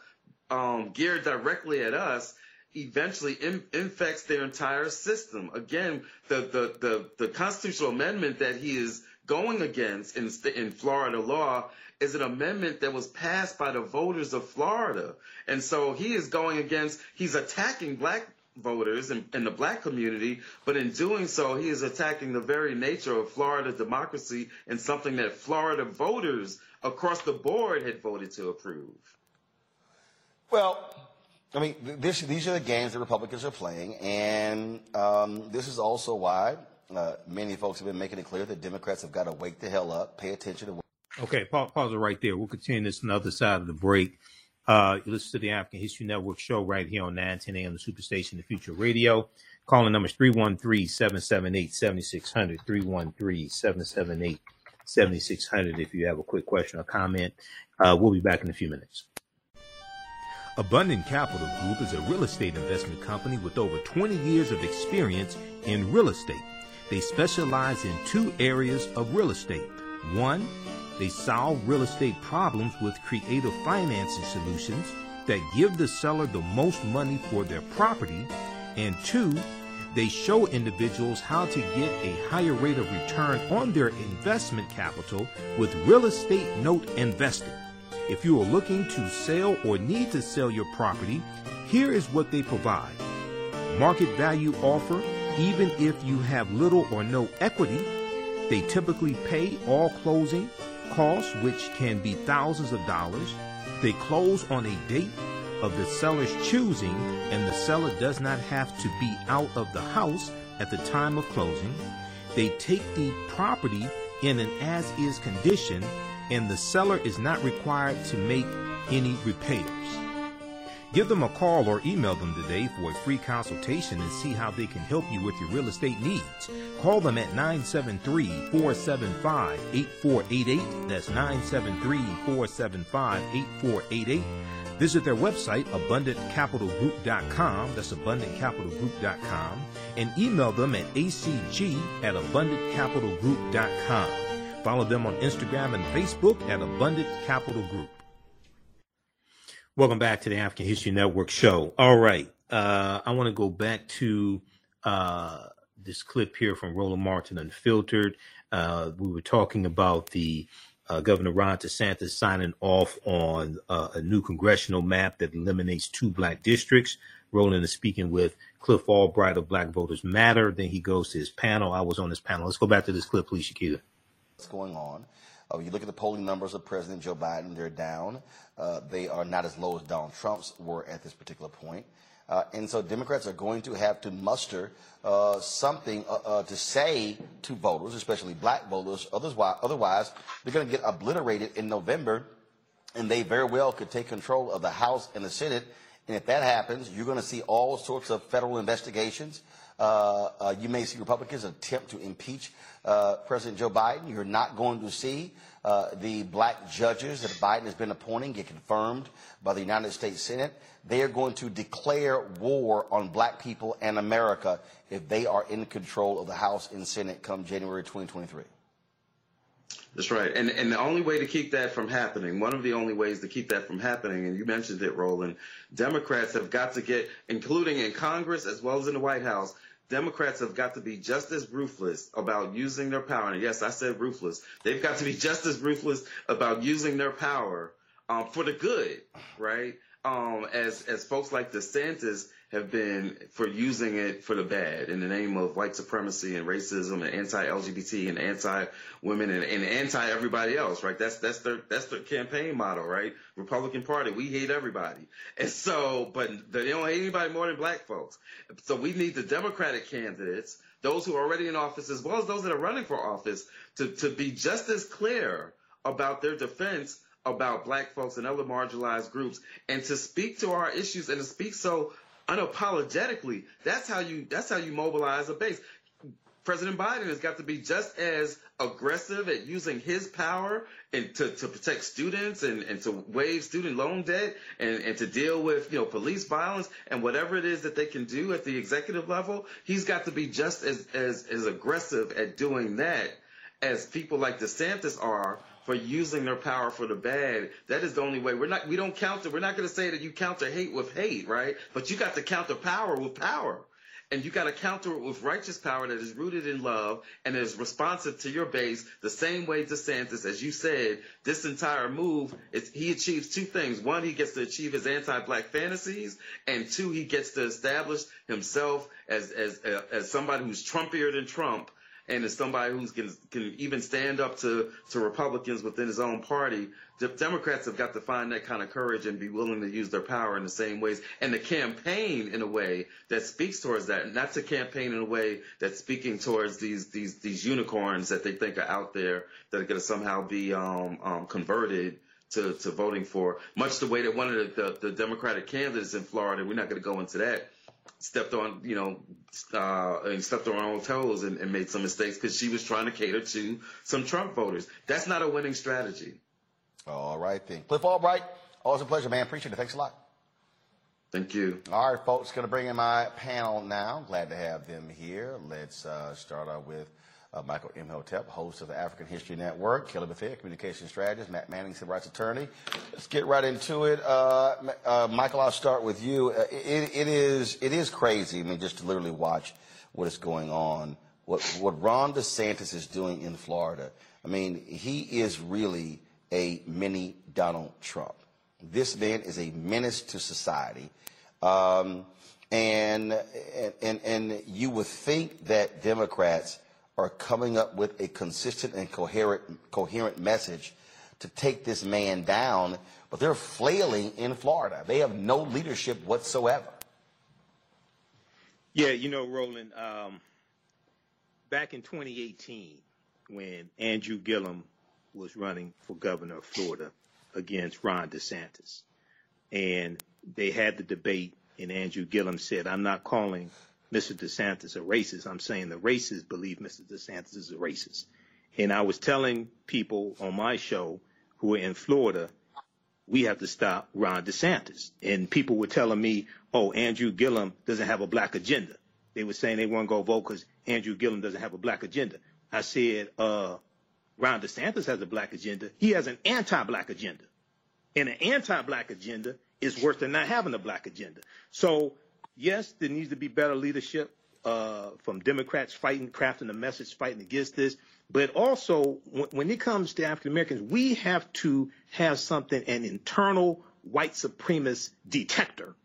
um, geared directly at us eventually in, infects their entire system. Again, the, the, the, the constitutional amendment that he is going against in, in Florida law is an amendment that was passed by the voters of Florida. And so he is going against, he's attacking black voters and, and the black community, but in doing so, he is attacking the very nature of Florida democracy and something that Florida voters across the board had voted to approve. Well, I mean, this, these are the games the Republicans are playing, and um, this is also why uh, many folks have been making it clear that Democrats have got to wake the hell up, pay attention to. Okay, pause, pause it right there. We'll continue this on the other side of the break. Uh, you listen to the African History Network show right here on 910 AM, the Superstation, the Future Radio. Calling numbers 313-778-7600, 313-778-7600 if you have a quick question or comment. Uh, we'll be back in a few minutes. Abundant Capital Group is a real estate investment company with over 20 years of experience in real estate. They specialize in two areas of real estate. One, they solve real estate problems with creative financing solutions that give the seller the most money for their property. And two, they show individuals how to get a higher rate of return on their investment capital with real estate note investing. If you are looking to sell or need to sell your property, here is what they provide. Market value offer, even if you have little or no equity. They typically pay all closing costs, which can be thousands of dollars. They close on a date of the seller's choosing, and the seller does not have to be out of the house at the time of closing. They take the property in an as is condition and the seller is not required to make any repairs. Give them a call or email them today for a free consultation and see how they can help you with your real estate needs. Call them at 973-475-8488. That's 973-475-8488. Visit their website, abundantcapitalgroup.com. That's abundantcapitalgroup.com. And email them at acg at abundantcapitalgroup.com. Follow them on Instagram and Facebook at Abundant Capital Group. Welcome back to the African History Network show. All right. Uh, I want to go back to uh, this clip here from Roland Martin Unfiltered. Uh, we were talking about the uh, Governor Ron DeSantis signing off on uh, a new congressional map that eliminates two black districts. Roland is speaking with Cliff Albright of Black Voters Matter. Then he goes to his panel. I was on this panel. Let's go back to this clip, please, Shakita. What's going on? Uh, you look at the polling numbers of President Joe Biden, they're down. Uh, they are not as low as Donald Trump's were at this particular point. Uh, and so Democrats are going to have to muster uh, something uh, uh, to say to voters, especially black voters. Otherwise, otherwise they're going to get obliterated in November, and they very well could take control of the House and the Senate. And if that happens, you're going to see all sorts of federal investigations. Uh, uh, you may see Republicans attempt to impeach President Joe Biden. You're not going to see uh, the black judges that Biden has been appointing get confirmed by the United States Senate. They are going to declare war on black people and America if they are in control of the House and Senate come January 2023. That's right. And and the only way to keep that from happening, one of the only ways to keep that from happening, and you mentioned it, Roland, Democrats have got to get, including in Congress as well as in the White House, Democrats have got to be just as ruthless about using their power. And yes, I said ruthless. They've got to be just as ruthless about using their power um, for the good, right? Um, as as folks like DeSantis have been for using it for the bad in the name of white supremacy and racism and anti-LGBT and anti-women and, and anti-everybody else, right? That's that's their that's their campaign motto, right? Republican Party, we hate everybody, and so but they don't hate anybody more than black folks. So we need the Democratic candidates, those who are already in office, as well as those that are running for office, to to be just as clear about their defense about black folks and other marginalized groups and to speak to our issues and to speak so unapologetically. That's how you that's how you mobilize a base. President Biden has got to be just as aggressive at using his power and to, to protect students and, and to waive student loan debt and, and to deal with, you know, police violence and whatever it is that they can do at the executive level. He's got to be just as, as, as aggressive at doing that as people like DeSantis are for using their power for the bad. That is the only way. We're not, we don't counter, we're not going to say that you counter hate with hate, right? But you got to counter power with power. And you got to counter it with righteous power that is rooted in love and is responsive to your base the same way DeSantis, as you said, this entire move, is, he achieves two things. One, he gets to achieve his anti-black fantasies, and two, he gets to establish himself as, as, uh, as somebody who's Trumpier than Trump and as somebody who can can even stand up to to Republicans within his own party, Democrats have got to find that kind of courage and be willing to use their power in the same ways and to campaign in a way that speaks towards that, not to campaign in a way that's speaking towards these these these unicorns that they think are out there that are going to somehow be um, um, converted. To, to voting for much the way that one of the, the, the Democratic candidates in Florida, we're not going to go into that, stepped on, you know, uh, and stepped on her own toes and, and made some mistakes because she was trying to cater to some Trump voters. That's not a winning strategy. All right, then. Cliff Albright, always a pleasure, man. Appreciate it. Thanks a lot. Thank you. All right, folks, going to bring in my panel now. Glad to have them here. Let's uh, start out with uh, Michael Imhotep, host of the African History Network, Kelly Bethea, communication strategist, Matt Manning, civil rights attorney. Let's get right into it. Uh, uh, Michael, I'll start with you. Uh, it, it is it is crazy. I mean, just to literally watch what is going on, what what Ron DeSantis is doing in Florida. I mean, he is really a mini Donald Trump. This man is a menace to society. Um, and, and, and you would think that Democrats are coming up with a consistent and coherent, coherent message to take this man down, but they're flailing in Florida. They have no leadership whatsoever. Yeah, you know, Roland, um, back in 2018, when Andrew Gillum was running for governor of Florida against Ron DeSantis, and they had the debate, and Andrew Gillum said, I'm not calling Mr. DeSantis is a racist. I'm saying the racists believe Mr. DeSantis is a racist. And I was telling people on my show who are in Florida, we have to stop Ron DeSantis. And people were telling me, oh, Andrew Gillum doesn't have a black agenda. They were saying they weren't going to vote because Andrew Gillum doesn't have a black agenda. I said, uh, Ron DeSantis has a black agenda. He has an anti-black agenda. And an anti-black agenda is worse than not having a black agenda. So yes, there needs to be better leadership uh, from Democrats fighting, crafting a message, fighting against this. But also, when, when it comes to African Americans, we have to have something, an internal white supremacist detector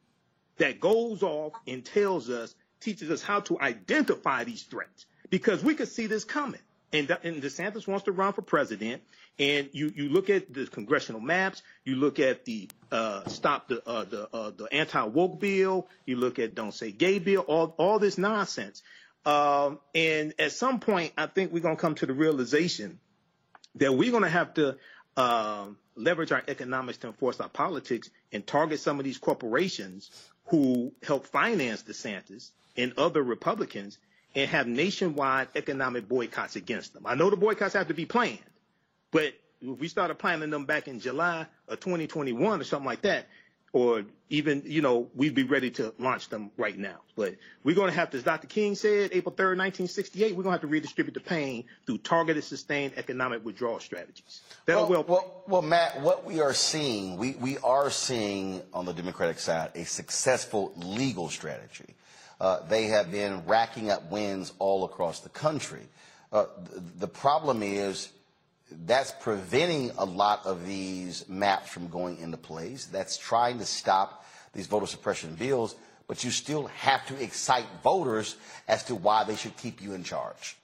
that goes off and tells us teaches us how to identify these threats because we could see this coming. And, and DeSantis wants to run for president. And you, you look at the congressional maps, you look at the uh, stop the uh, the uh, the anti woke bill, you look at don't say gay bill, all all this nonsense. Um, and at some point, I think we're gonna come to the realization that we're gonna have to um, leverage our economics to enforce our politics and target some of these corporations who help finance DeSantis and other Republicans and have nationwide economic boycotts against them. I know the boycotts have to be planned, but if we started planning them back in July of 2021 or something like that, or even, you know, we'd be ready to launch them right now. But we're going to have to, as Dr. King said, April 3rd, 1968, we're going to have to redistribute the pain through targeted, sustained economic withdrawal strategies. Well, well, well, well, Matt, what we are seeing, we, we are seeing on the Democratic side a successful legal strategy. Uh, they have been racking up wins all across the country. Uh, the, the problem is that's preventing a lot of these maps from going into place. That's trying to stop these voter suppression bills, but you still have to excite voters as to why they should keep you in charge.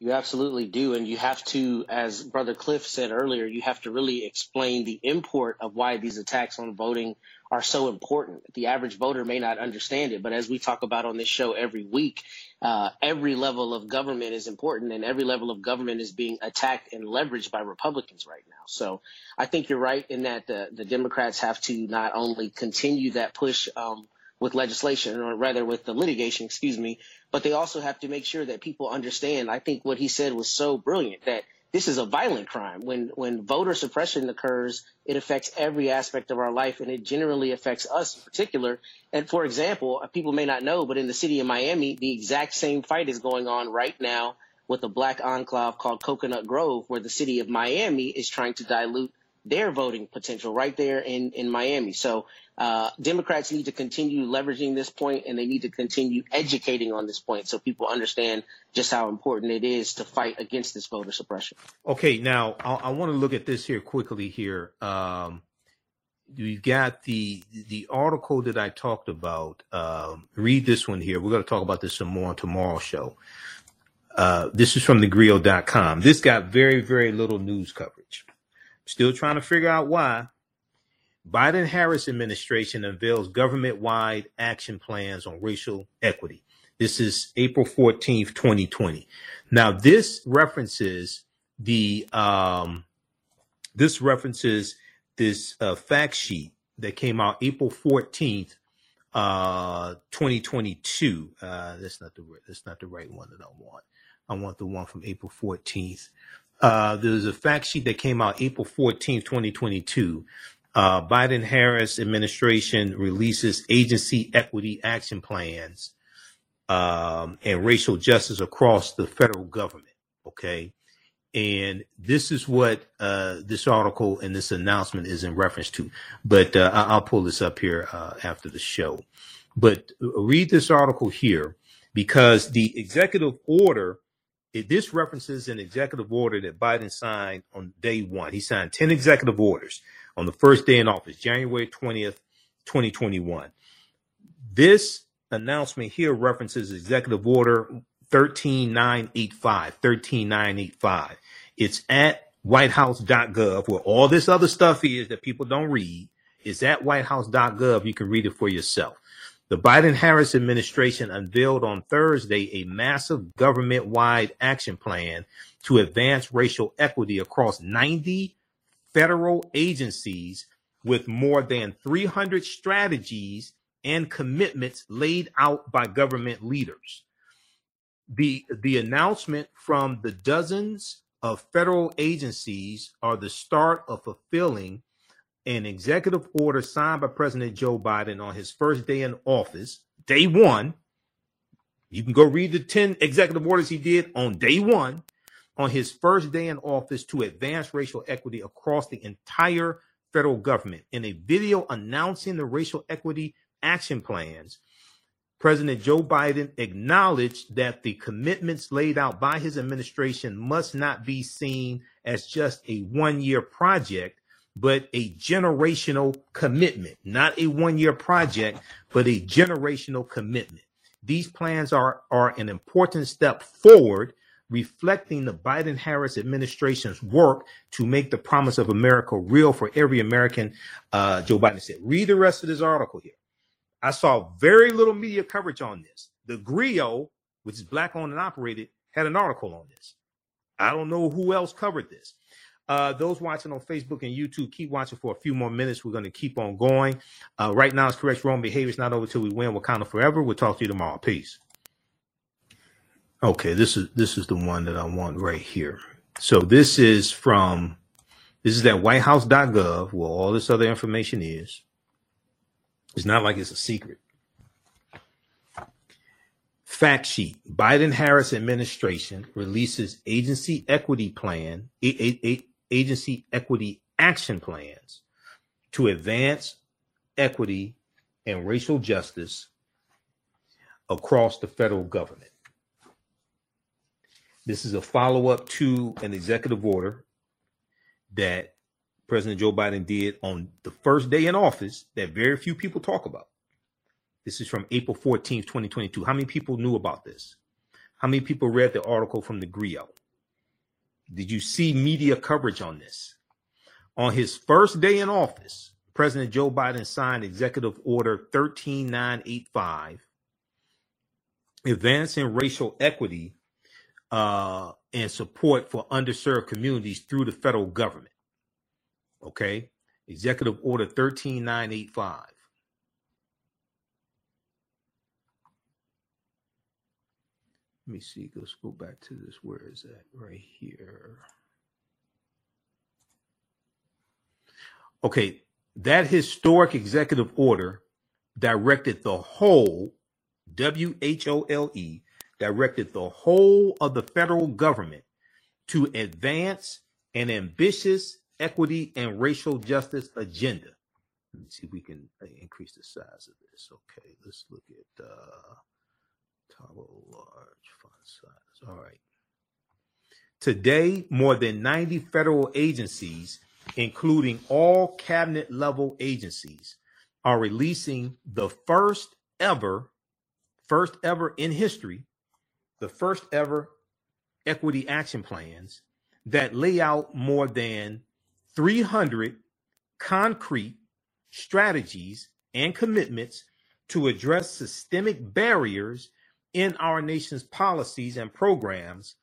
You absolutely do. And you have to, as Brother Cliff said earlier, you have to really explain the import of why these attacks on voting are so important. The average voter may not understand it, but as we talk about on this show every week, uh, every level of government is important and every level of government is being attacked and leveraged by Republicans right now. So I think you're right in that the, the Democrats have to not only continue that push, um, with legislation or rather with the litigation, excuse me, but they also have to make sure that people understand. I think what he said was so brilliant that this is a violent crime. When when voter suppression occurs, it affects every aspect of our life, and it generally affects us in particular. And for example, uh, people may not know, but in the city of Miami, the exact same fight is going on right now with a black enclave called Coconut Grove, where the city of Miami is trying to dilute their voting potential right there in, in Miami. So uh, Democrats need to continue leveraging this point and they need to continue educating on this point so people understand just how important it is to fight against this voter suppression. Okay, now I, I want to look at this here quickly here. Um, we've got the the article that I talked about. Um, read this one here. We're going to talk about this some more on tomorrow's show. Uh, this is from thegrio.com. This got very, very little news coverage. Still trying to figure out why. Biden Harris administration unveils government wide action plans on racial equity. This is April 14th, 2020. Now, this references the, um, this references this uh, fact sheet that came out April 14th, uh, 2022. Uh, that's not the, that's not the right one that I want. I want the one from April 14th. Uh, there's a fact sheet that came out April 14th, 2022. Uh, Biden Harris administration releases agency equity action plans um, and racial justice across the federal government. Okay. And this is what uh, this article and this announcement is in reference to. But uh, I'll pull this up here uh, after the show. But read this article here because the executive order it, this references an executive order that Biden signed on day one. He signed 10 executive orders on the first day in office, January 20th, 2021. This announcement here references executive order 13985, 13985. It's at whitehouse.gov where all this other stuff is that people don't read. It's at whitehouse.gov. You can read it for yourself. The Biden Harris administration unveiled on Thursday a massive government wide action plan to advance racial equity across 90 federal agencies with more than 300 strategies and commitments laid out by government leaders. The, the announcement from the dozens of federal agencies are the start of fulfilling an executive order signed by President Joe Biden on his first day in office, day one. You can go read the 10 executive orders he did on day one, on his first day in office to advance racial equity across the entire federal government. In a video announcing the racial equity action plans, President Joe Biden acknowledged that the commitments laid out by his administration must not be seen as just a one year project but a generational commitment, not a one year project, but a generational commitment. These plans are, are an important step forward, reflecting the Biden Harris administration's work to make the promise of America real for every American, uh, Joe Biden said. Read the rest of this article here. I saw very little media coverage on this. The GRIO, which is black owned and operated, had an article on this. I don't know who else covered this. Uh, those watching on Facebook and YouTube, keep watching for a few more minutes. We're going to keep on going. Uh, right now, it's correct wrong behavior. It's not over till we win. Wakanda forever. We'll talk to you tomorrow. Peace. Okay, this is this is the one that I want right here. So this is from this is that WhiteHouse.gov where all this other information is. It's not like it's a secret. Fact sheet Biden Harris administration releases agency equity plan, a, a, a, agency equity action plans to advance equity and racial justice across the federal government. This is a follow up to an executive order that President Joe Biden did on the first day in office that very few people talk about. This is from April 14th, 2022. How many people knew about this? How many people read the article from the GRIO? Did you see media coverage on this? On his first day in office, President Joe Biden signed Executive Order 13985, advancing racial equity uh, and support for underserved communities through the federal government. Okay. Executive Order 13985. Let me see. Let's go back to this. Where is that? Right here. Okay. That historic executive order directed the whole, W H O L E, directed the whole of the federal government to advance an ambitious equity and racial justice agenda. Let's see if we can uh, increase the size of this. Okay, let's look at uh, toggle large font size. All right. Today, more than 90 federal agencies, including all cabinet level agencies, are releasing the first ever, first ever in history, the first ever equity action plans that lay out more than 300 concrete strategies and commitments to address systemic barriers in our nation's policies and programs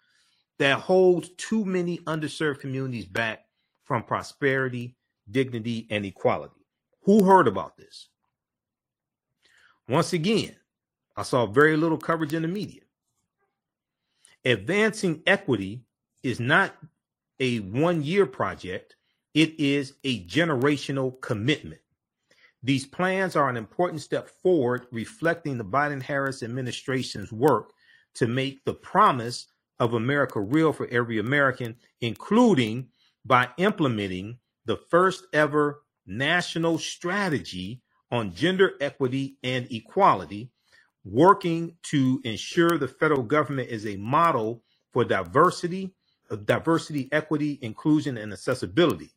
that hold too many underserved communities back from prosperity, dignity, and equality. Who heard about this? Once again, I saw very little coverage in the media. Advancing equity is not a one year project, it is a generational commitment. These plans are an important step forward, reflecting the Biden Harris administration's work to make the promise of America real for every American, including by implementing the first ever national strategy on gender equity and equality, working to ensure the federal government is a model for diversity, diversity, equity, inclusion, and accessibility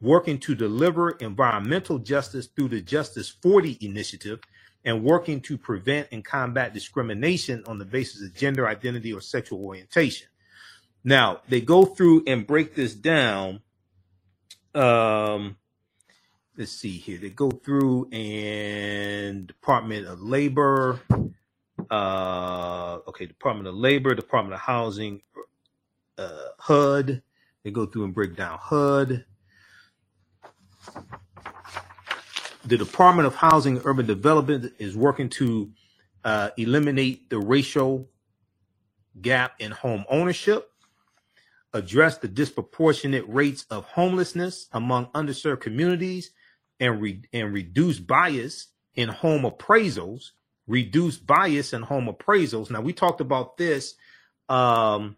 working to deliver environmental justice through the Justice 40 initiative, and working to prevent and combat discrimination on the basis of gender identity or sexual orientation. Now, they go through and break this down. Um, let's see here. They go through and Department of Labor, uh, okay, Department of Labor, Department of Housing, uh, HUD. They go through and break down HUD the Department of Housing and Urban Development is working to uh, eliminate the racial gap in home ownership, address the disproportionate rates of homelessness among underserved communities, and, re- and reduce bias in home appraisals. Reduce bias in home appraisals. Now we talked about this. Um,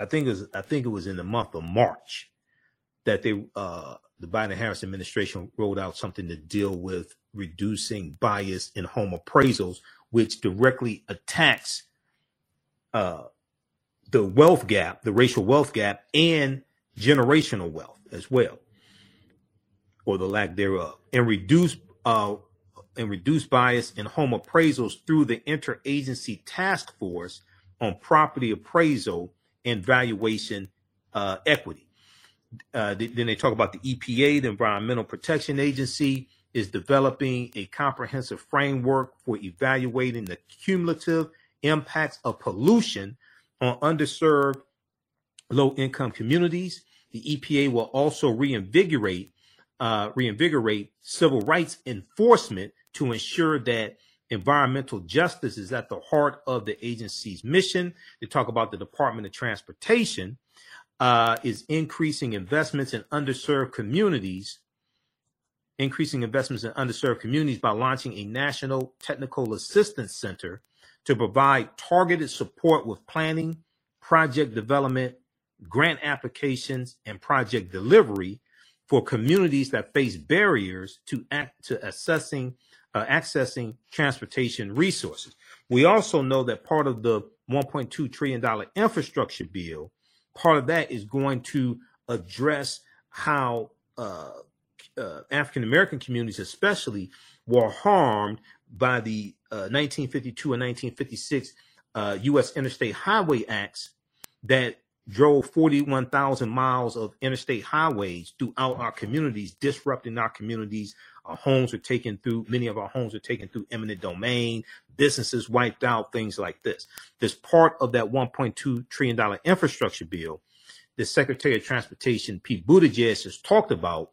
I think it was I think it was in the month of March that they uh, the Biden Harris administration rolled out something to deal with reducing bias in home appraisals, which directly attacks uh, the wealth gap, the racial wealth gap, and generational wealth as well. Or the lack thereof, and reduce uh, and reduce bias in home appraisals through the interagency task force on property appraisal and valuation uh, equity. Uh, then they talk about the EPA, the Environmental Protection Agency, is developing a comprehensive framework for evaluating the cumulative impacts of pollution on underserved low income communities. The EPA will also reinvigorate uh, reinvigorate civil rights enforcement to ensure that environmental justice is at the heart of the agency's mission. They talk about the Department of Transportation uh, is increasing investments in underserved communities, increasing investments in underserved communities by launching a national technical assistance center to provide targeted support with planning, project development, grant applications, and project delivery for communities that face barriers to act to assessing uh, accessing transportation resources. We also know that part of the 1.2 trillion dollar infrastructure bill, part of that is going to address how uh, uh, African American communities, especially, were harmed by the 1952 uh, and 1956 U.S. Uh, Interstate Highway Acts that drove 41,000 miles of interstate highways throughout our communities, disrupting our communities. Our homes were taken through, many of our homes were taken through eminent domain, businesses wiped out, things like this. This part of that $1.2 trillion infrastructure bill, the Secretary of Transportation, Pete Buttigieg, has talked about.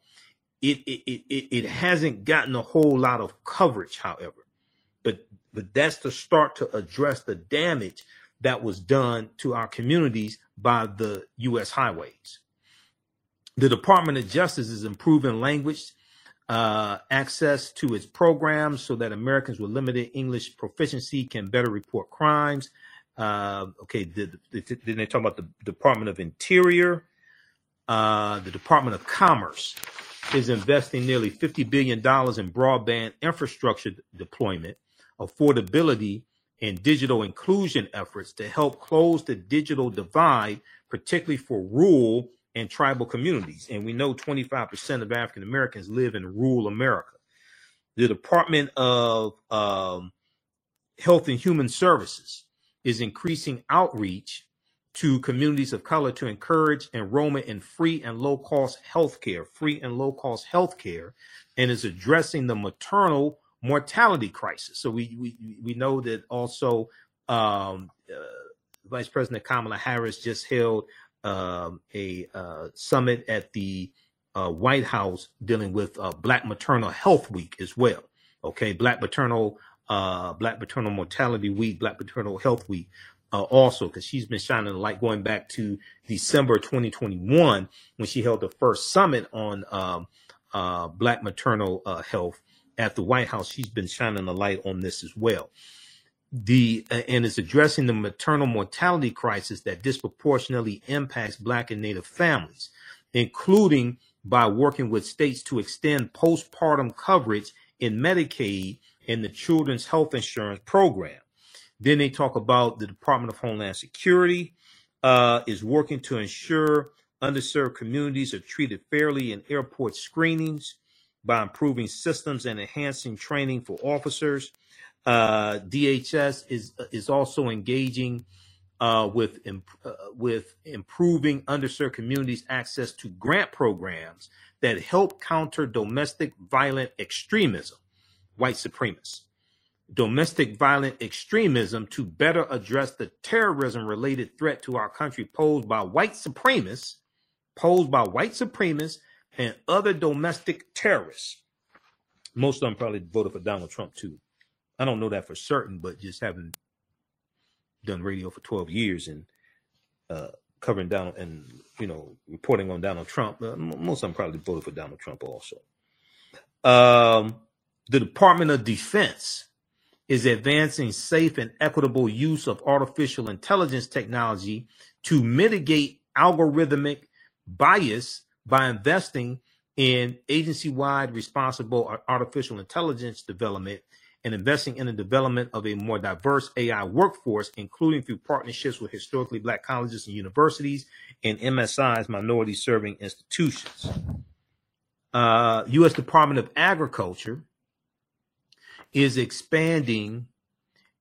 It, it, it, it hasn't gotten a whole lot of coverage, however, but, but that's to start to address the damage that was done to our communities by the U.S. highways. The Department of Justice is improving language uh, access to its programs so that Americans with limited English proficiency can better report crimes. Uh, okay, the, the, the, then they talk about the Department of Interior. Uh, the Department of Commerce is investing nearly $50 billion in broadband infrastructure deployment, affordability, and digital inclusion efforts to help close the digital divide, particularly for rural and tribal communities. And we know 25% of African Americans live in rural America. The Department of um, Health and Human Services is increasing outreach to communities of color to encourage enrollment in free and low cost health care, free and low cost health care, and is addressing the maternal mortality crisis. So we we we know that also um, uh, Vice President Kamala Harris just held um, a uh, summit at the uh, White House dealing with uh, Black Maternal Health Week as well. Okay, Black Maternal uh, Black Maternal Mortality Week, Black Maternal Health Week. Uh, also, because she's been shining the light going back to December 2021 when she held the first summit on um, Black maternal health at the White House, she's been shining a light on this as well. The uh, and is addressing the maternal mortality crisis that disproportionately impacts Black and Native families, including by working with states to extend postpartum coverage in Medicaid and the Children's Health Insurance Program. Then they talk about the Department of Homeland Security uh, is working to ensure underserved communities are treated fairly in airport screenings by improving systems and enhancing training for officers. Uh, DHS is is also engaging uh, with imp- uh, with improving underserved communities' access to grant programs that help counter domestic violent extremism, white supremacists, domestic violent extremism to better address the terrorism related threat to our country posed by white supremacists, posed by white supremacists and other domestic terrorists. Most of them probably voted for Donald Trump too. I don't know that for certain, but just having done radio for 12 years and uh, covering Donald and you know reporting on Donald Trump, uh, most of them probably voted for Donald Trump also. Um, the Department of Defense is advancing safe and equitable use of artificial intelligence technology to mitigate algorithmic bias by investing in agency wide responsible artificial intelligence development and investing in the development of a more diverse AI workforce, including through partnerships with historically black colleges and universities and MSIs, minority serving institutions. uh, U.S. Department of Agriculture is expanding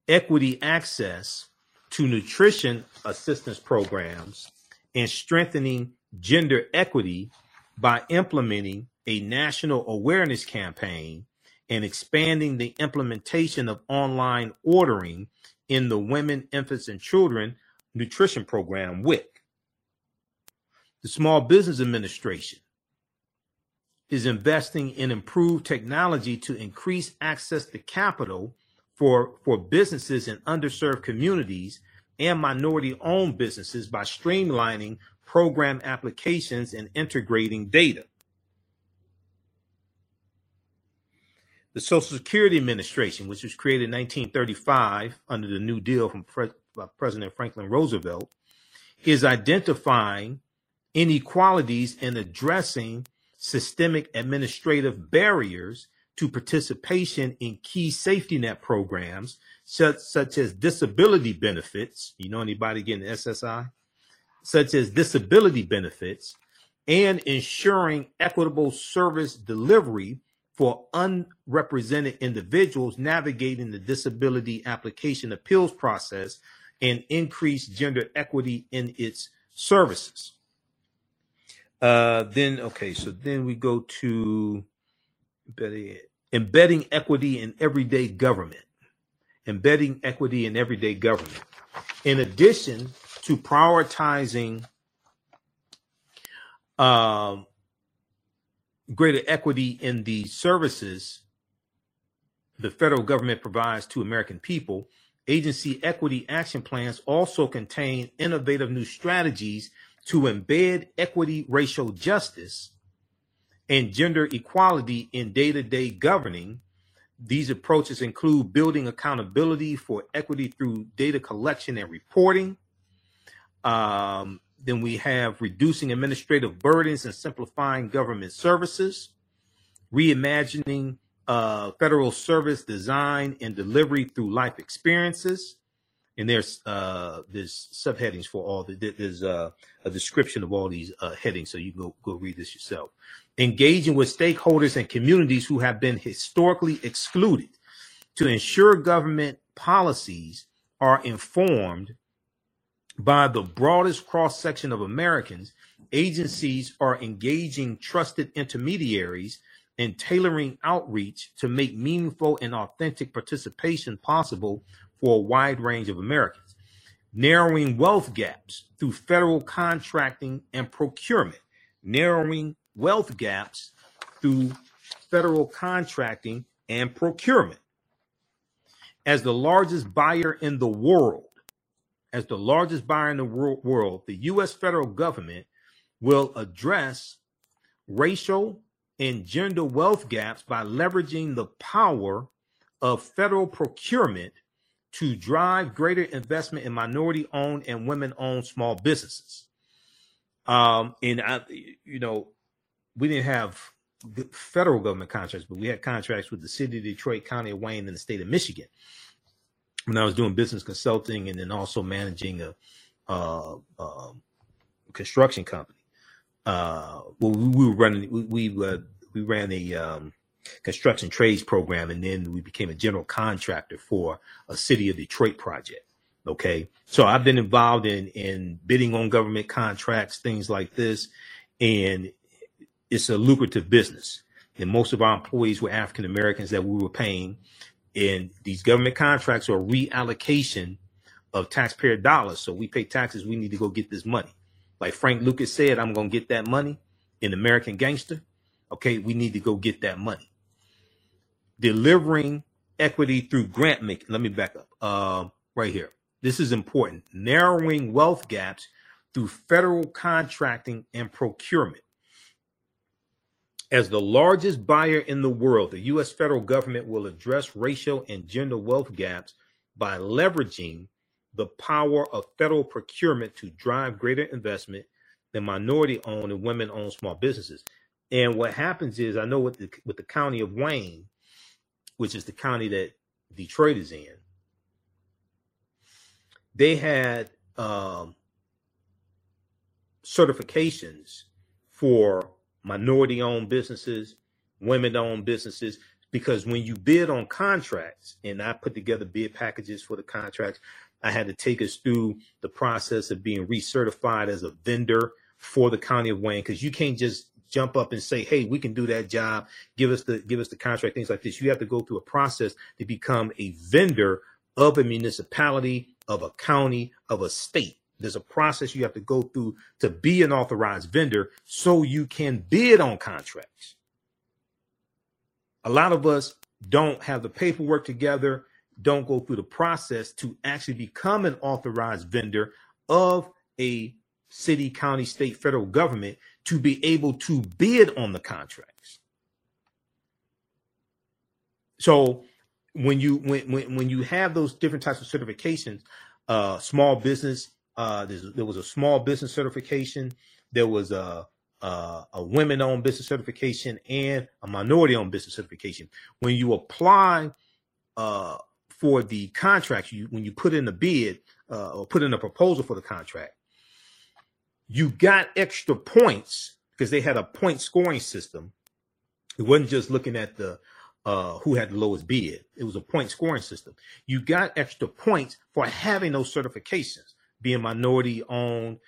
equity access to nutrition assistance programs and strengthening gender equity by implementing a national awareness campaign and expanding the implementation of online ordering in the Women, Infants, and Children Nutrition Program, WIC. The Small Business Administration is investing in improved technology to increase access to capital for, for businesses in underserved communities and minority owned businesses by streamlining program applications and integrating data. The Social Security Administration, which was created in 1935 under the New Deal from Pre- uh, President Franklin Roosevelt, is identifying inequalities and addressing systemic administrative barriers to participation in key safety net programs such, such as disability benefits. You know anybody getting SSI? Such as disability benefits and ensuring equitable service delivery for unrepresented individuals navigating the disability application appeals process and increase gender equity in its services. Uh, then, okay, so then we go to embedding, embedding equity in everyday government. Embedding equity in everyday government. In addition to prioritizing um, greater equity in the services the federal government provides to American people, agency equity action plans also contain innovative new strategies to embed equity, racial justice, and gender equality in day to day governing. These approaches include building accountability for equity through data collection and reporting, um, then we have reducing administrative burdens and simplifying government services, reimagining uh, federal service design and delivery through life experiences. And there's uh, there's subheadings for all the there's uh, a description of all these uh, headings, so you can go go read this yourself. Engaging with stakeholders and communities who have been historically excluded to ensure government policies are informed by the broadest cross section of Americans, agencies are engaging trusted intermediaries and tailoring outreach to make meaningful and authentic participation possible for a wide range of Americans. Narrowing wealth gaps through federal contracting and procurement. Narrowing wealth gaps through federal contracting and procurement. As the largest buyer in the world, as the largest buyer in the world, the U.S. federal government will address racial and gender wealth gaps by leveraging the power of federal procurement to drive greater investment in minority owned and women owned small businesses. Um, and I, you know, we didn't have federal government contracts, but we had contracts with the city of Detroit, county of Wayne, and the state of Michigan when I was doing business consulting and then also managing a, construction company. Uh, well, we, we were running, we, we, uh, we ran a, um, construction trades program and then we became a general contractor for a city of Detroit project. Okay. So I've been involved in, in bidding on government contracts, things like this. And it's a lucrative business. And most of our employees were African Americans that we were paying and these government contracts are reallocation of taxpayer dollars. So we pay taxes. We need to go get this money. Like Frank Lucas said, I'm going to get that money in American Gangster. Okay, we need to go get that money. Delivering equity through grant making. Let me back up. Uh, right here. This is important. Narrowing wealth gaps through federal contracting and procurement. As the largest buyer in the world, the U.S. federal government will address racial and gender wealth gaps by leveraging the power of federal procurement to drive greater investment in minority owned and women owned small businesses. And what happens is, I know with the, with the county of Wayne, which is the county that Detroit is in, they had um, certifications for minority owned businesses, women owned businesses, because when you bid on contracts, and I put together bid packages for the contracts, I had to take us through the process of being recertified as a vendor for the county of Wayne because you can't just jump up and say, "Hey, we can do that job. Give us the give us the contract." Things like this. You have to go through a process to become a vendor of a municipality, of a county, of a state. There's a process you have to go through to be an authorized vendor so you can bid on contracts. A lot of us don't have the paperwork together, don't go through the process to actually become an authorized vendor of a city, county, state, federal government to be able to bid on the contracts. So when you when when, when you have those different types of certifications, uh, small business, uh, there was a small business certification, there was a uh, a women-owned business certification and a minority-owned business certification. When you apply uh, for the contract, you when you put in a bid uh, or put in a proposal for the contract, you got extra points because they had a point scoring system. It wasn't just looking at the uh, who had the lowest bid. It was a point scoring system. You got extra points for having those certifications, being minority owned,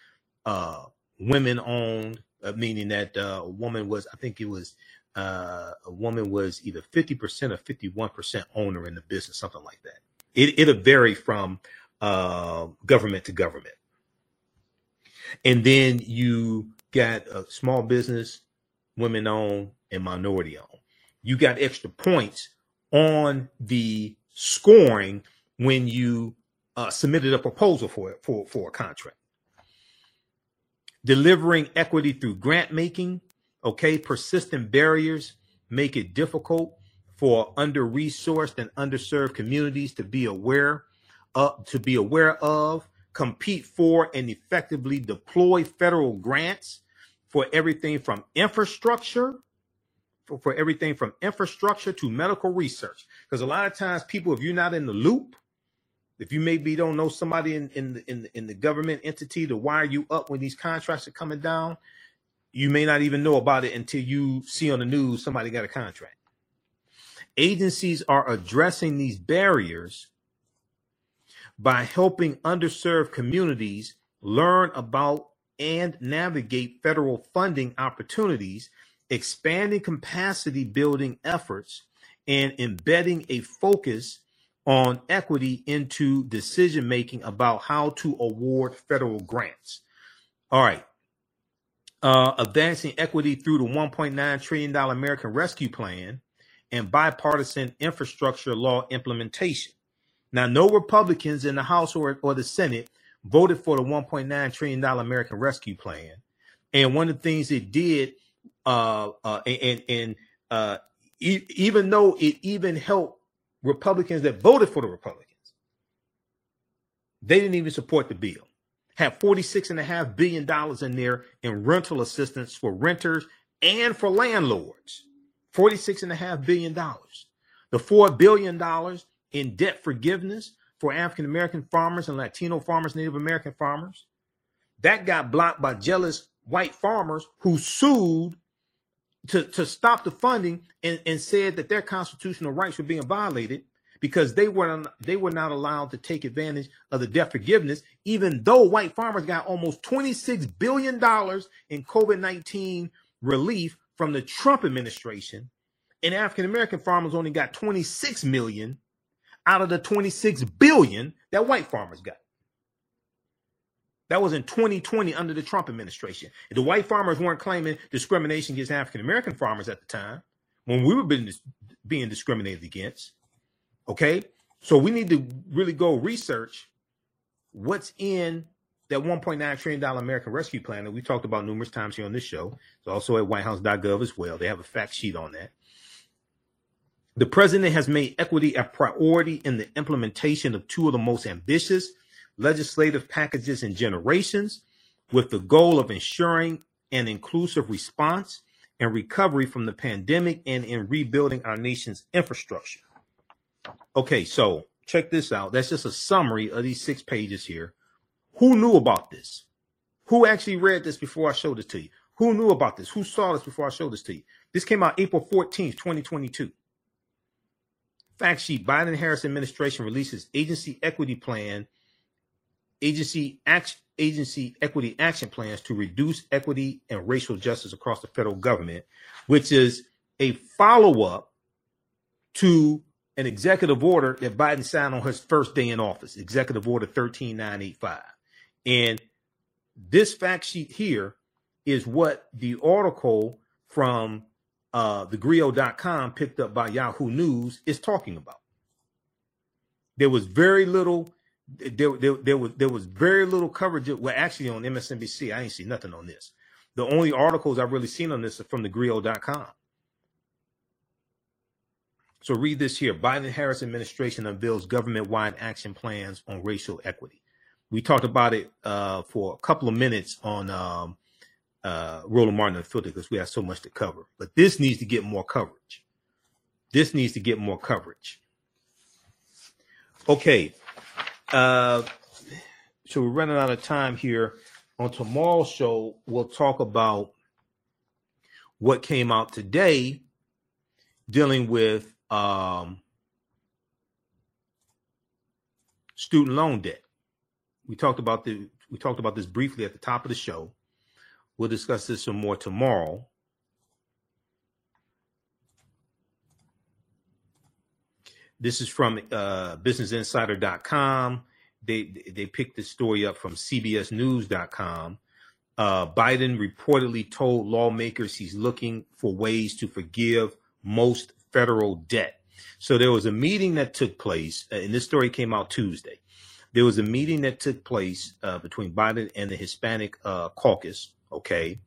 uh, women owned, uh, meaning that uh, a woman was, I think it was, uh, a woman was either 50% or 51% owner in the business, something like that. It, it'll vary from uh, government to government. And then you got a small business, women owned, and minority owned. You got extra points on the scoring when you uh, submitted a proposal for it for, for a contract. Delivering equity through grant making, okay, persistent barriers make it difficult for under-resourced and underserved communities to be aware uh, to be aware of compete for and effectively deploy federal grants for everything from infrastructure for, for everything from infrastructure to medical research because a lot of times people if you're not in the loop if you maybe don't know somebody in in in, in the government entity to wire you up when these contracts are coming down you may not even know about it until you see on the news somebody got a contract. Agencies are addressing these barriers by helping underserved communities learn about and navigate federal funding opportunities, expanding capacity building efforts, and embedding a focus on equity into decision making about how to award federal grants. All right. Uh, advancing equity through the $1.9 trillion American Rescue Plan and bipartisan infrastructure law implementation. Now, no Republicans in the House or, or the Senate voted for the $1.9 trillion American Rescue Plan. And one of the things it did, uh, uh, and, and uh, e- even though it even helped Republicans that voted for the Republicans, they didn't even support the bill. Had $46.5 billion in there in rental assistance for renters and for landlords. $46.5 billion. The $4 billion in debt forgiveness for African American farmers and Latino farmers, Native American farmers. That got blocked by jealous white farmers who sued to, to stop the funding and, and said that their constitutional rights were being violated because they were they were not allowed to take advantage of the debt forgiveness, even though white farmers got almost $26 billion in COVID-19 relief from the Trump administration, and African American farmers only got 26 million out of the 26 billion that white farmers got. That was in 2020 under the Trump administration. The white farmers weren't claiming discrimination against African American farmers at the time when we were being, being discriminated against. Okay. So we need to really go research what's in that $1.9 trillion American Rescue Plan that we talked about numerous times here on this show. It's also at whitehouse.gov as well. They have a fact sheet on that. The president has made equity a priority in the implementation of two of the most ambitious legislative packages in generations, with the goal of ensuring an inclusive response and recovery from the pandemic and in rebuilding our nation's infrastructure. Okay, so check this out. That's just a summary of these six pages here. Who knew about this? Who actually read this before I showed it to you? Who knew about this? Who saw this before I showed this to you? This came out April 14th, 2022. Fact sheet Biden Harris administration releases agency equity plan, agency agency equity action plans to reduce equity and racial justice across the federal government, which is a follow up to an executive order that Biden signed on his first day in office, Executive Order 13985. And this fact sheet here is what the article from uh, thegrio.com picked up by Yahoo News is talking about. There was very little there, there, there was there was very little coverage. Well, actually on MSNBC, I ain't see nothing on this. The only articles I've really seen on this are from thegrio.com. So read this here. Biden Harris administration unveils government-wide action plans on racial equity. We talked about it uh, for a couple of minutes on um, uh, Roland Martin Unfiltered because we have so much to cover. But this needs to get more coverage. This needs to get more coverage. Okay. Uh, so we're running out of time here. On tomorrow's show, we'll talk about what came out today dealing with um, student loan debt. We talked about the we talked about this briefly at the top of the show. We'll discuss this some more tomorrow. This is from uh, BusinessInsider.com. They they picked this story up from CBSNews.com. Uh, Biden reportedly told lawmakers he's looking for ways to forgive most federal debt. So there was a meeting that took place, uh, and this story came out Tuesday. There was a meeting that took place uh, between Biden and the Hispanic uh, caucus Okay.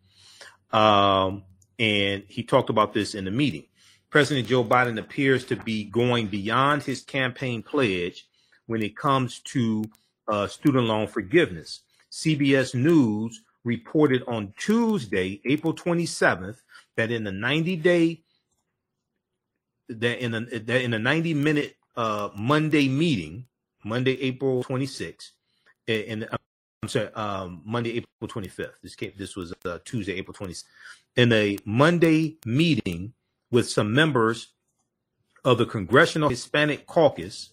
Um, and he talked about this in the meeting. President Joe Biden appears to be going beyond his campaign pledge when it comes to uh, student loan forgiveness. CBS News reported on Tuesday, April 27th, that in the 90 day that in the that in a 90 minute uh, Monday meeting, Monday, April 26th, in I'm sorry, um, Monday, April 25th. This came, this was uh, Tuesday, April 20th. In a Monday meeting with some members of the Congressional Hispanic Caucus,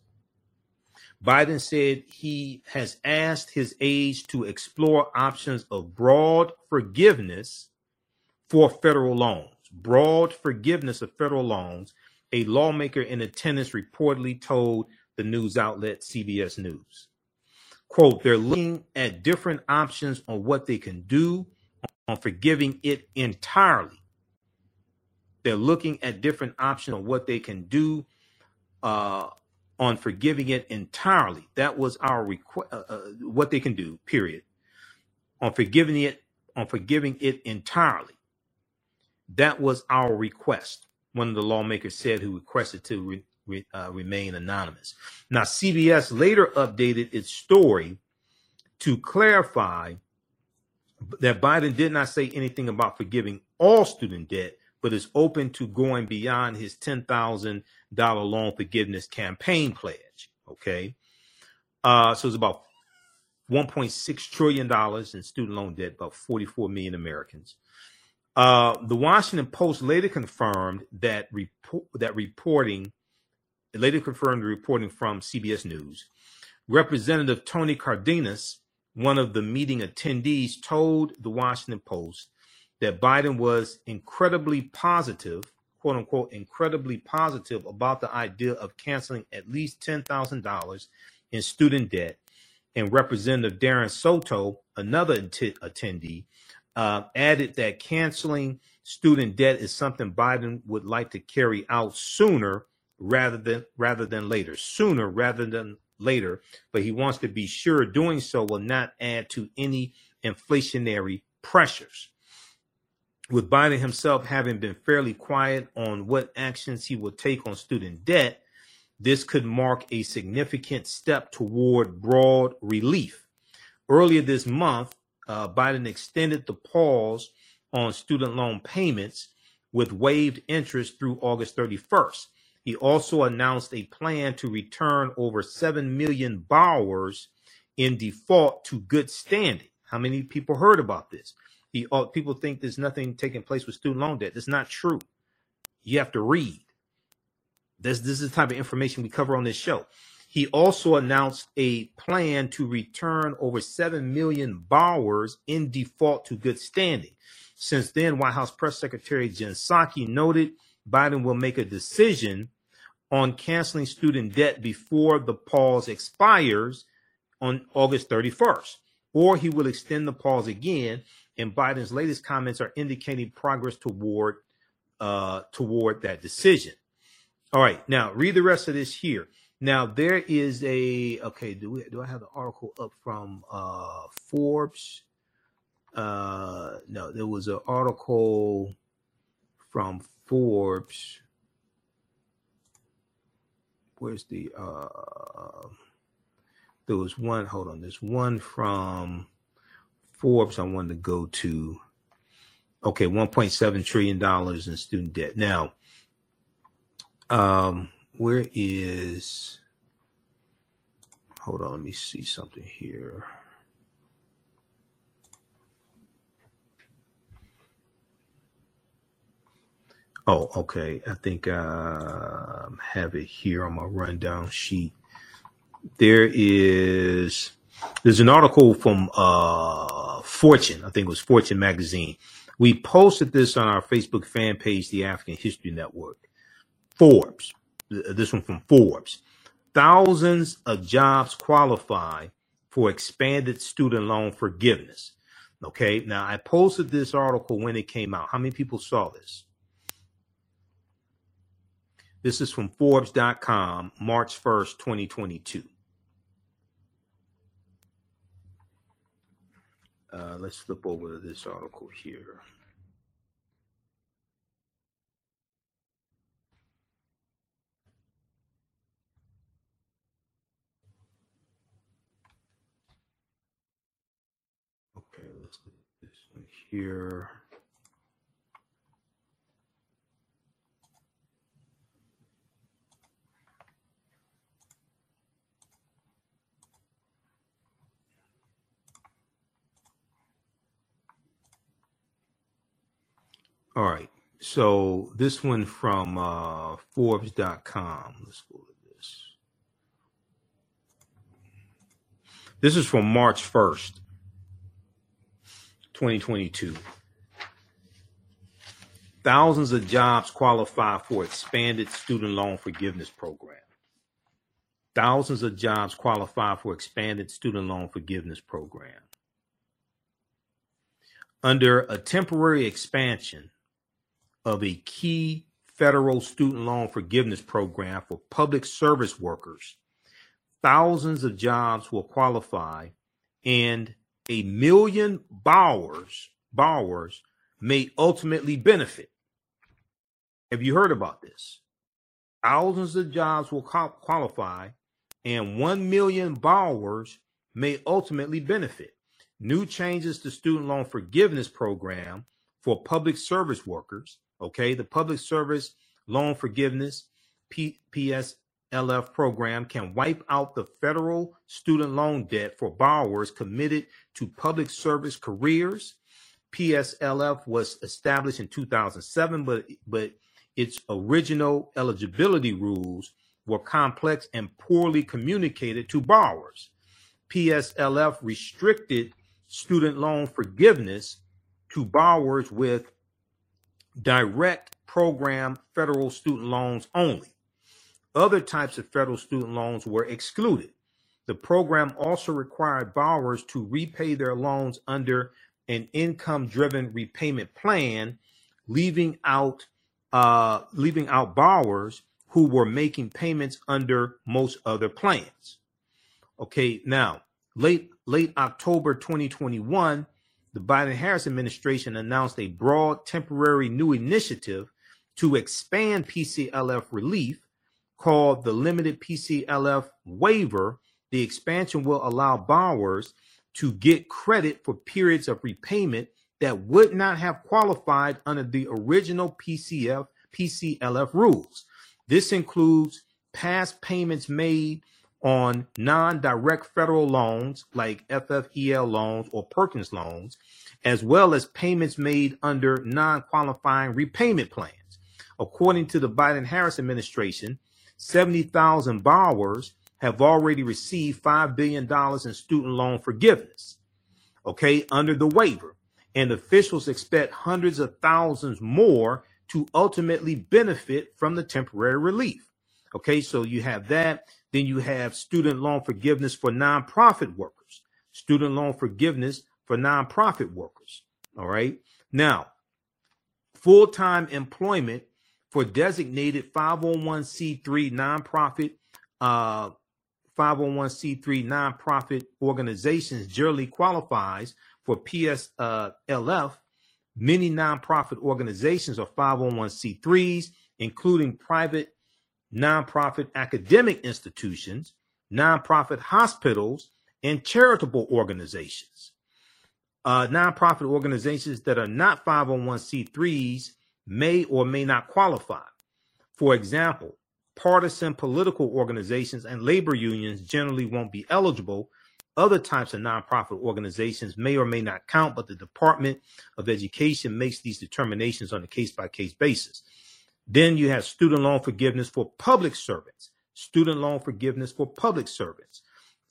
Biden said he has asked his aides to explore options of broad forgiveness for federal loans. Broad forgiveness of federal loans. A lawmaker in attendance reportedly told the news outlet CBS News quote, they're looking at different options on what they can do on forgiving it entirely. They're looking at different options on what they can do uh, on forgiving it entirely. That was our request, uh, uh, what they can do, period. On forgiving it, on forgiving it entirely. That was our request. One of the lawmakers said who requested to re- re, uh, remain anonymous. Now, CBS later updated its story to clarify that Biden did not say anything about forgiving all student debt, but is open to going beyond his $10,000 loan forgiveness campaign pledge. Okay. Uh, so it's about $1.6 trillion in student loan debt, about 44 million Americans. Uh, the Washington Post later confirmed that report, that reporting later confirmed the reporting from CBS News. Representative Tony Cardenas, one of the meeting attendees, told the Washington Post that Biden was incredibly positive, quote unquote, incredibly positive about the idea of canceling at least $10,000 in student debt. And Representative Darren Soto, another attendee, uh, added that canceling student debt is something Biden would like to carry out sooner rather than rather than later, sooner rather than later. But he wants to be sure doing so will not add to any inflationary pressures. With Biden himself having been fairly quiet on what actions he will take on student debt, this could mark a significant step toward broad relief. Earlier this month, uh, Biden extended the pause on student loan payments with waived interest through August 31st. He also announced a plan to return over 7 million borrowers in default to good standing. How many people heard about this? He people think there's nothing taking place with student loan debt. That's not true. You have to read. This this is the type of information we cover on this show. He also announced a plan to return over 7 million borrowers in default to good standing. Since then, White House Press Secretary Jen Psaki noted Biden will make a decision on canceling student debt before the pause expires on August 31st, or he will extend the pause again. And Biden's latest comments are indicating progress toward uh, toward that decision. All right, now read the rest of this here. Now there is a okay. Do we do I have the article up from uh, Forbes? Uh, no, there was an article from Forbes. Where's the uh? There was one. Hold on. There's one from Forbes. I wanted to go to. Okay, 1.7 trillion dollars in student debt. Now, um, where is hold on let me see something here oh okay i think uh have it here on my rundown sheet there is there's an article from uh fortune i think it was fortune magazine we posted this on our facebook fan page the african history network forbes this one from Forbes. Thousands of jobs qualify for expanded student loan forgiveness. Okay, now I posted this article when it came out. How many people saw this? This is from Forbes.com, March 1st, 2022. Uh, let's flip over this article here. Okay, let's do this one here. All right. So this one from uh, Forbes.com. Let's go to this. This is from March 1st. 2022. Thousands of jobs qualify for expanded student loan forgiveness program. Thousands of jobs qualify for expanded student loan forgiveness program. Under a temporary expansion of a key federal student loan forgiveness program for public service workers, thousands of jobs will qualify and a million borrowers borrowers may ultimately benefit. Have you heard about this? Thousands of jobs will qualify, and 1 million borrowers may ultimately benefit. New changes to student loan forgiveness program for public service workers. Okay, the public service loan forgiveness PSLF program can wipe out the federal student loan debt for borrowers committed to public service careers. PSLF was established in 2007, but but its original eligibility rules were complex and poorly communicated to borrowers. PSLF restricted student loan forgiveness to borrowers with direct program federal student loans only. Other types of federal student loans were excluded. The program also required borrowers to repay their loans under an income driven repayment plan, leaving out uh, leaving out borrowers who were making payments under most other plans. Okay, now late late October 2021, the Biden Harris administration announced a broad temporary new initiative to expand PCLF relief called the Limited PCLF Waiver, the expansion will allow borrowers to get credit for periods of repayment that would not have qualified under the original PCF PCLF rules. This includes past payments made on non-direct federal loans like FFEL loans or Perkins loans, as well as payments made under non qualifying repayment plans. According to the Biden Harris administration, 70,000 borrowers have already received $5 billion in student loan forgiveness, okay, under the waiver. And officials expect hundreds of thousands more to ultimately benefit from the temporary relief. Okay, so you have that. Then you have student loan forgiveness for nonprofit workers, student loan forgiveness for nonprofit workers. All right. Now, full time employment for designated 501c3 nonprofit uh, 501c3 nonprofit organizations generally qualifies for PSLF. Uh, LF. Many nonprofit organizations are 501c3s, including private nonprofit academic institutions, nonprofit hospitals, and charitable organizations. Uh, nonprofit organizations that are not 501c3s may or may not qualify. For example, partisan political organizations and labor unions generally won't be eligible. Other types of nonprofit organizations may or may not count, but the Department of Education makes these determinations on a case by case basis. Then you have student loan forgiveness for public servants, student loan forgiveness for public servants,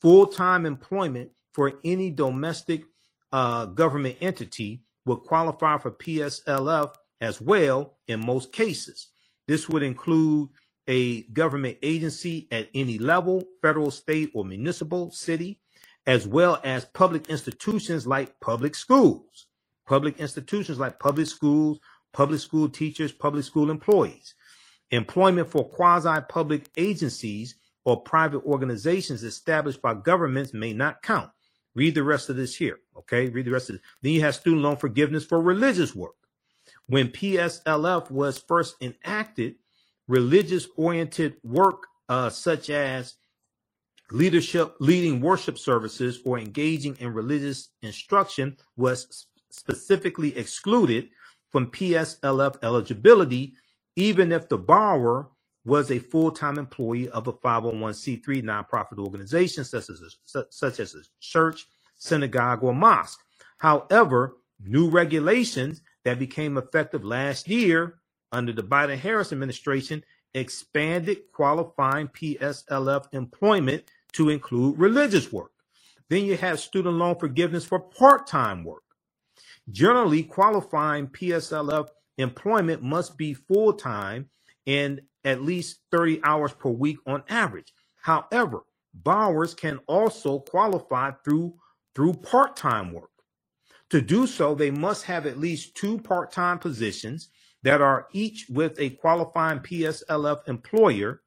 full time employment for any domestic uh, government entity would qualify for PSLF as well in most cases. This would include a government agency at any level, federal, state, or municipal, city, as well as public institutions like public schools, public institutions like public schools, public school teachers, public school employees. Employment for quasi public agencies or private organizations established by governments may not count. Read the rest of this here. Okay. Read the rest of this. Then you have student loan forgiveness for religious work. When PSLF was first enacted, religious oriented work, uh, such as leadership, leading worship services, or engaging in religious instruction, was specifically excluded from PSLF eligibility, even if the borrower was a full-time employee of a 501c3 nonprofit organization, such as a, such as a church, synagogue, or mosque. However, new regulations that became effective last year under the Biden Harris administration expanded qualifying PSLF employment to include religious work. Then you have student loan forgiveness for part time work. Generally, qualifying PSLF employment must be full time and at least 30 hours per week on average. However, borrowers can also qualify through through part-time work. To do so, they must have at least two part-time positions that are each with a qualifying PSLF employer,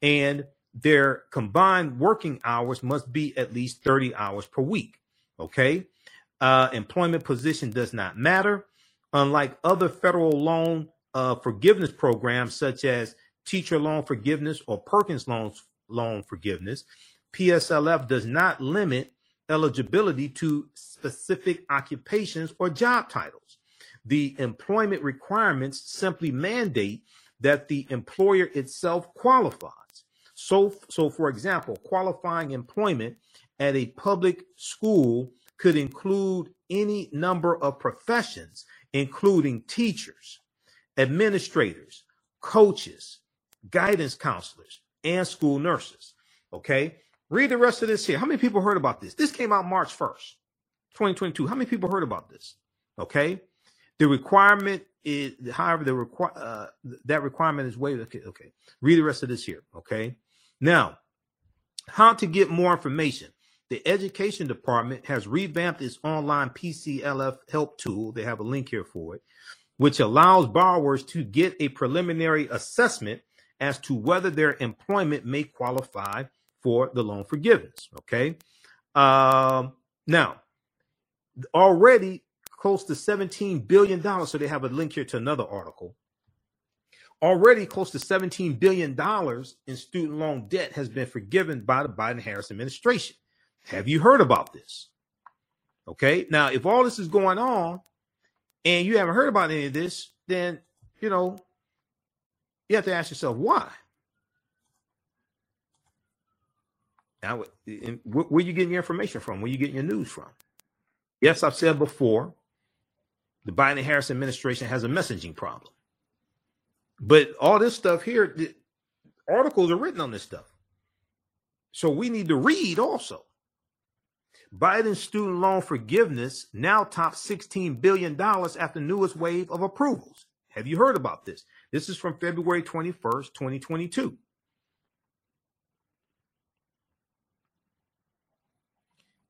and their combined working hours must be at least 30 hours per week. Okay. Uh, employment position does not matter. Unlike other federal loan uh, forgiveness programs, such as teacher loan forgiveness or Perkins loans loan forgiveness, PSLF does not limit eligibility to specific occupations or job titles the employment requirements simply mandate that the employer itself qualifies. So, so for example, qualifying employment at a public school could include any number of professions, including teachers, administrators, coaches, guidance counselors, and school nurses. Okay. Read the rest of this here. How many people heard about this? This came out March 1st, 2022. How many people heard about this? Okay. The requirement is, however, the require uh, that requirement is waived. Okay, okay. Read the rest of this here. Okay. Now, how to get more information. The Education Department has revamped its online PCLF help tool. They have a link here for it, which allows borrowers to get a preliminary assessment as to whether their employment may qualify for the loan forgiveness. Okay. Um, now, already close to $17 billion. So they have a link here to another article. Already close to $17 billion in student loan debt has been forgiven by the Biden Harris administration. Have you heard about this? Okay. Now, if all this is going on and you haven't heard about any of this, then, you know, you have to ask yourself why. Now, where are you getting your information from? Where are you getting your news from? Yes, I've said before The Biden Harris administration has a messaging problem. But all this stuff here, articles are written on this stuff. So we need to read also. Biden's student loan forgiveness now tops $16 billion after newest wave of approvals. Have you heard about this? This is from February 21st, 2022.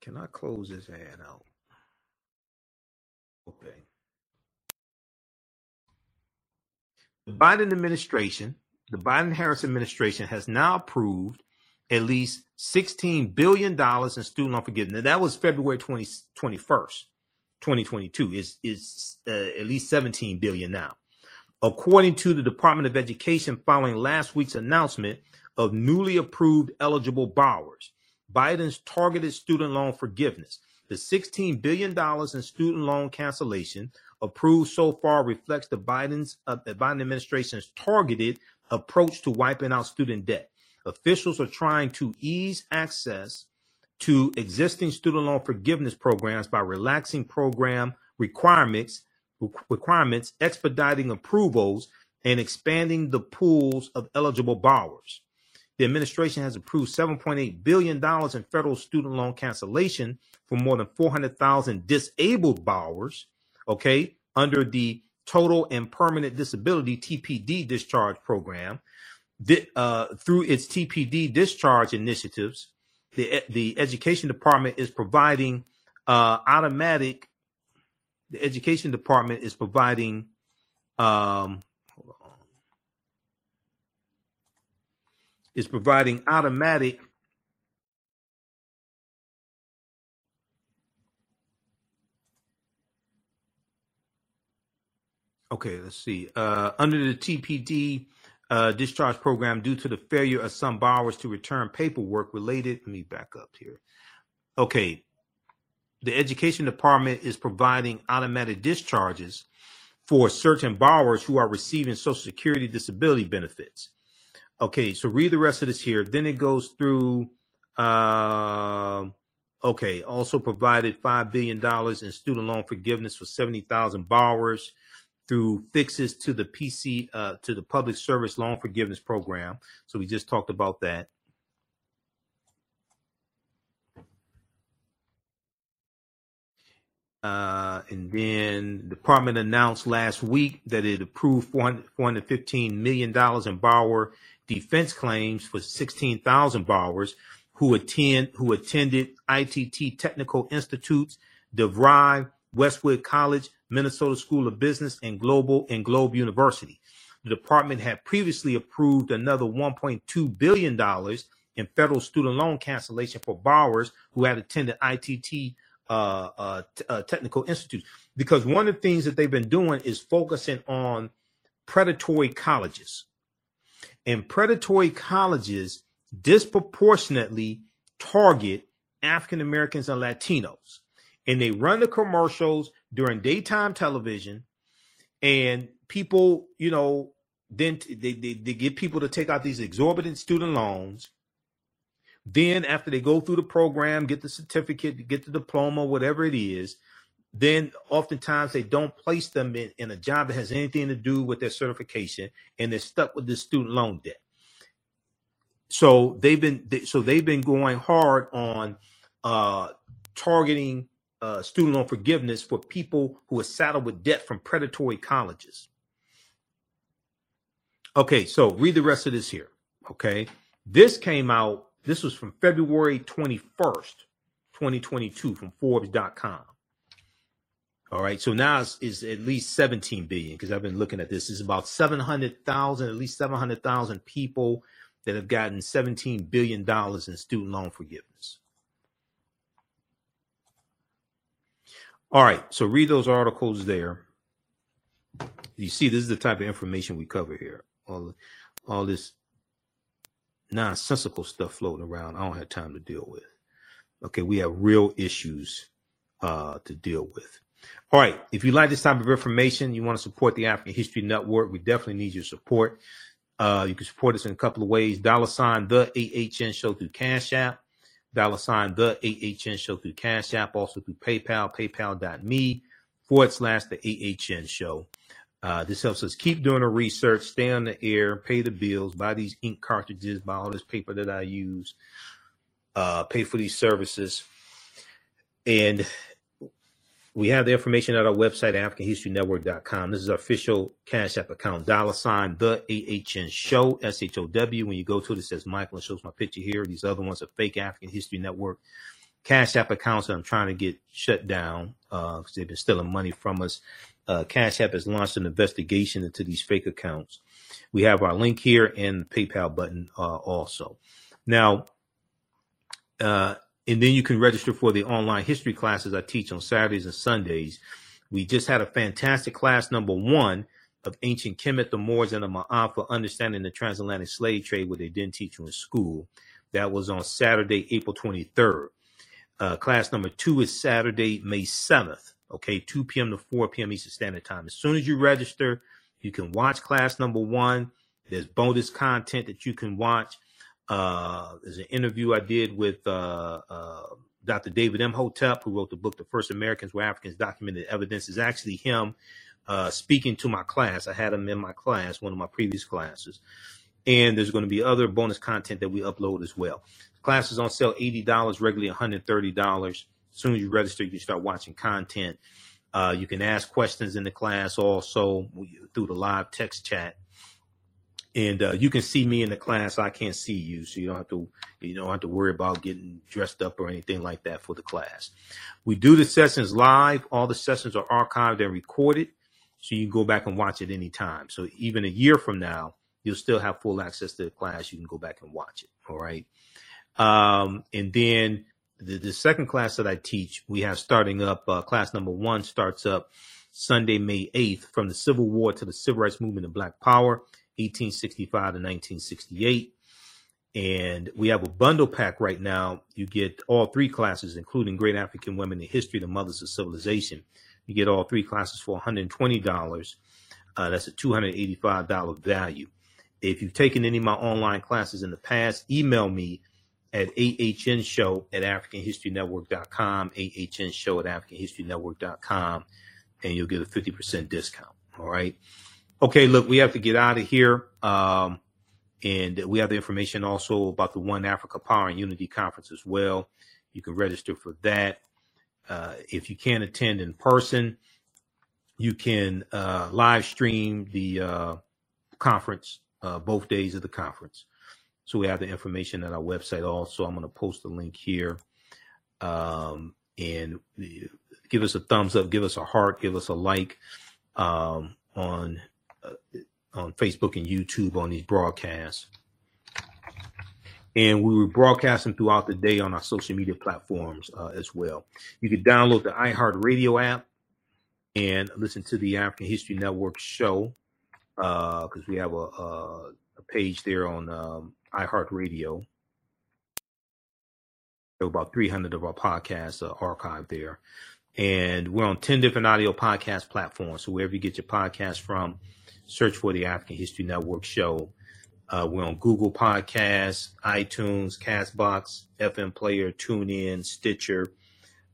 Can I close this ad out? Okay. The Biden administration, the Biden Harris administration has now approved at least $16 billion in student loan forgiveness. Now, that was February 20, 21st, 2022. Is is uh, at least 17 billion now. According to the Department of Education following last week's announcement of newly approved eligible borrowers, Biden's targeted student loan forgiveness. The $16 billion in student loan cancellation approved so far reflects the Biden's uh, the Biden administration's targeted approach to wiping out student debt. Officials are trying to ease access to existing student loan forgiveness programs by relaxing program requirements requirements, expediting approvals, and expanding the pools of eligible borrowers. The administration has approved $7.8 billion in federal student loan cancellation for more than 400,000 disabled borrowers, okay, under the Total and Permanent Disability TPD discharge program. Uh, through its TPD discharge initiatives, the, the Education Department is providing uh, automatic, the Education Department is providing um, is providing automatic Okay, let's see. Uh, under the TPD uh, discharge program, due to the failure of some borrowers to return paperwork related, let me back up here. Okay, the education department is providing automatic discharges for certain borrowers who are receiving Social Security disability benefits. Okay, so read the rest of this here. Then it goes through. Uh, okay, also provided five billion dollars in student loan forgiveness for seventy thousand borrowers through fixes to the PC uh, to the Public Service Loan Forgiveness Program. So we just talked about that. Uh, and then the department announced last week that it approved $415 million in borrower defense claims for 16,000 borrowers who attend who attended ITT Technical Institutes, DeVry, Westwood College, Minnesota School of Business, and Global and Globe University. The department had previously approved another $1.2 billion in federal student loan cancellation for borrowers who had attended ITT uh, uh, t- uh, technical institutes. Because one of the things that they've been doing is focusing on predatory colleges. And predatory colleges disproportionately target African Americans and Latinos. And they run the commercials during daytime television, and people, you know, then they, they, they get people to take out these exorbitant student loans then, after they go through the program, get the certificate, get the diploma, whatever it is, then oftentimes they don't place them in, in a job that has anything to do with their certification, and they're stuck with this student loan debt. So they've been so they've been going hard on uh, targeting uh, student loan forgiveness for people who are saddled with debt from predatory colleges. Okay, so read the rest of this here. Okay, this came out this was from February 21st, 2022 from Forbes.com. All right. So now it's, it's at least 17 billion because I've been looking at this. It's about 700,000, at least 700,000 people that have gotten 17 billion dollars in student loan forgiveness. All right. So read those articles there. You see, this is the type of information we cover here. All, all this nonsensical stuff floating around. I don't have time to deal with. Okay, we have real issues uh, to deal with. All right, if you like this type of information, you want to support the African History Network, we definitely need your support. Uh, you can support us in a couple of ways. Dollar sign the AHN show through Cash App. Dollar sign the AHN show through Cash App, also through PayPal, paypal.me forward slash the AHN show. Uh, this helps us keep doing the research, stay on the air, pay the bills, buy these ink cartridges, buy all this paper that I use, uh, pay for these services. And we have the information at our website, AfricanHistoryNetwork.com. This is our official Cash App account, dollar sign the AHN show, S H O W. When you go to it, it says Michael and shows my picture here. These other ones are fake African History Network Cash App accounts that I'm trying to get shut down because uh, they've been stealing money from us. Uh, Cash App has launched an investigation into these fake accounts. We have our link here and the PayPal button uh, also. Now, uh, and then you can register for the online history classes I teach on Saturdays and Sundays. We just had a fantastic class number one of ancient Kemet, the Moors, and the Maafa understanding the transatlantic slave trade, what they didn't teach you in school. That was on Saturday, April 23rd. Uh, class number two is Saturday, May 7th. Okay, 2 p.m. to 4 p.m. Eastern Standard Time. As soon as you register, you can watch class number one. There's bonus content that you can watch. Uh, there's an interview I did with uh, uh, Dr. David Imhotep, who wrote the book "The First Americans Were Africans." Documented evidence is actually him uh, speaking to my class. I had him in my class, one of my previous classes, and there's going to be other bonus content that we upload as well. Class is on sale $80, regularly $130. As soon as you register, you can start watching content. Uh, you can ask questions in the class also through the live text chat. And uh, you can see me in the class. I can't see you, so you don't have to you don't have to worry about getting dressed up or anything like that for the class. We do the sessions live. All the sessions are archived and recorded, so you can go back and watch it anytime. So even a year from now, you'll still have full access to the class. You can go back and watch it. All right. Um, and then the, the second class that I teach, we have starting up, uh, class number one starts up Sunday, May 8th from the Civil War to the Civil Rights Movement and Black Power, 1865 to 1968. And we have a bundle pack right now. You get all three classes, including Great African Women in History, the Mothers of Civilization. You get all three classes for $120. Uh, that's a $285 value. If you've taken any of my online classes in the past, email me at ahnshow at AfricanHistoryNetwork.com, AHN show at AfricanHistoryNetwork.com, and you'll get a 50% discount. All right. Okay, look, we have to get out of here. Um, and we have the information also about the One Africa Power and Unity Conference as well. You can register for that. Uh, if you can't attend in person, you can uh, live stream the uh, conference, uh, both days of the conference. So we have the information at our website also. I'm going to post the link here. Um, and give us a thumbs up, give us a heart, give us a like um, on uh, on Facebook and YouTube on these broadcasts. And we were broadcasting throughout the day on our social media platforms uh, as well. You can download the iHeartRadio app and listen to the African History Network show because uh, we have a, a, a, page there on um, iHeartRadio. There about 300 of our podcasts uh, archived there. And we're on 10 different audio podcast platforms. So wherever you get your podcast from, search for the African History Network show. Uh, we're on Google Podcasts, iTunes, Castbox, FM Player, TuneIn, Stitcher,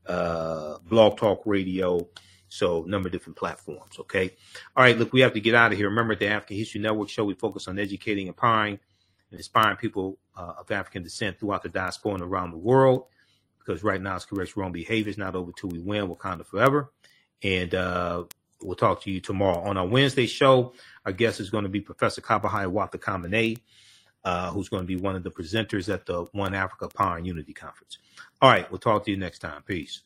uh, Blog Talk Radio. So, number of different platforms. Okay. All right. Look, we have to get out of here. Remember, the African History Network show, we focus on educating, empowering, and inspiring people uh, of African descent throughout the diaspora and around the world. Because right now it's correct wrong behavior. It's not over till we win. Wakanda forever. And uh, we'll talk to you tomorrow. On our Wednesday show, our guest is going to be Professor Kaba Hiawatha Kamene, uh, who's going to be one of the presenters at the One Africa Power and Unity Conference. All right, we'll talk to you next time. Peace.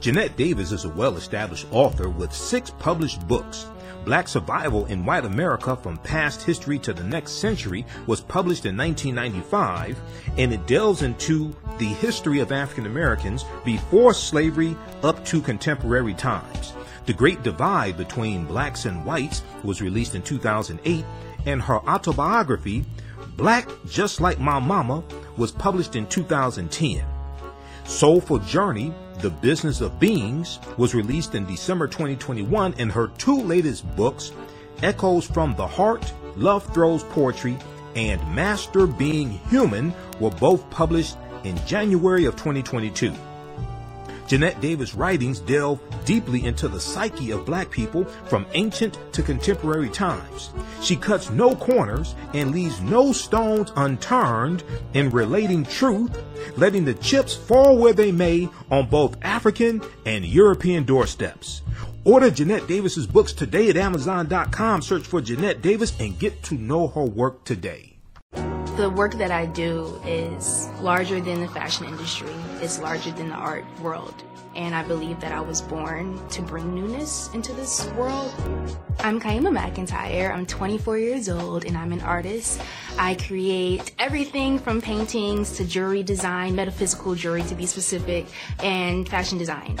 Jeanette Davis is a well established author with six published books. Black Survival in White America from Past History to the Next Century was published in 1995, and it delves into the history of African Americans before slavery up to contemporary times. The Great Divide Between Blacks and Whites was released in 2008, and her autobiography, Black Just Like My Mama, was published in 2010. Soulful Journey the Business of Beings was released in December 2021, and her two latest books, Echoes from the Heart, Love Throws Poetry, and Master Being Human, were both published in January of 2022. Jeanette Davis' writings delve deeply into the psyche of black people from ancient to contemporary times. She cuts no corners and leaves no stones unturned in relating truth, letting the chips fall where they may on both African and European doorsteps. Order Jeanette Davis's books today at Amazon.com. Search for Jeanette Davis and get to know her work today. The work that I do is larger than the fashion industry. It's larger than the art world. And I believe that I was born to bring newness into this world. I'm Kyemah McEntyre. I'm 24 years old and I'm an artist. I create everything from paintings to jewelry design, metaphysical jewelry to be specific, and fashion design.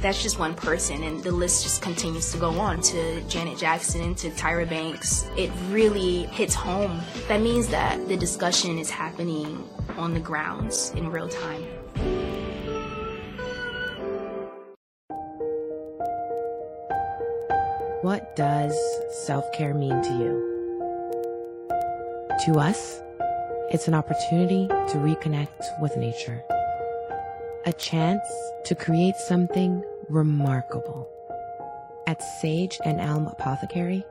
That's just one person, and the list just continues to go on to Janet Jackson, to Tyra Banks. It really hits home. That means that the discussion is happening on the grounds in real time. What does self care mean to you? To us, it's an opportunity to reconnect with nature, a chance to create something remarkable. At Sage and Elm Apothecary,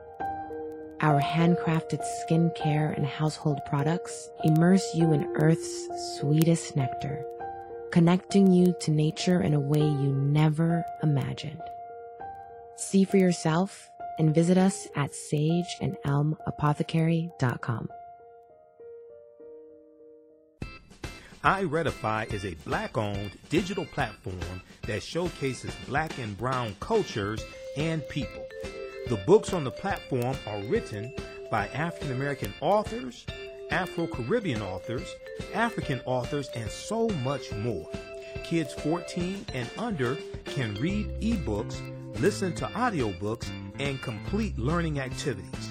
our handcrafted skincare and household products immerse you in Earth's sweetest nectar, connecting you to nature in a way you never imagined. See for yourself and visit us at sageandelmapothecary.com. iRedify is a black owned digital platform that showcases black and brown cultures and people. The books on the platform are written by African American authors, Afro Caribbean authors, African authors, and so much more. Kids 14 and under can read ebooks, listen to audiobooks, and complete learning activities.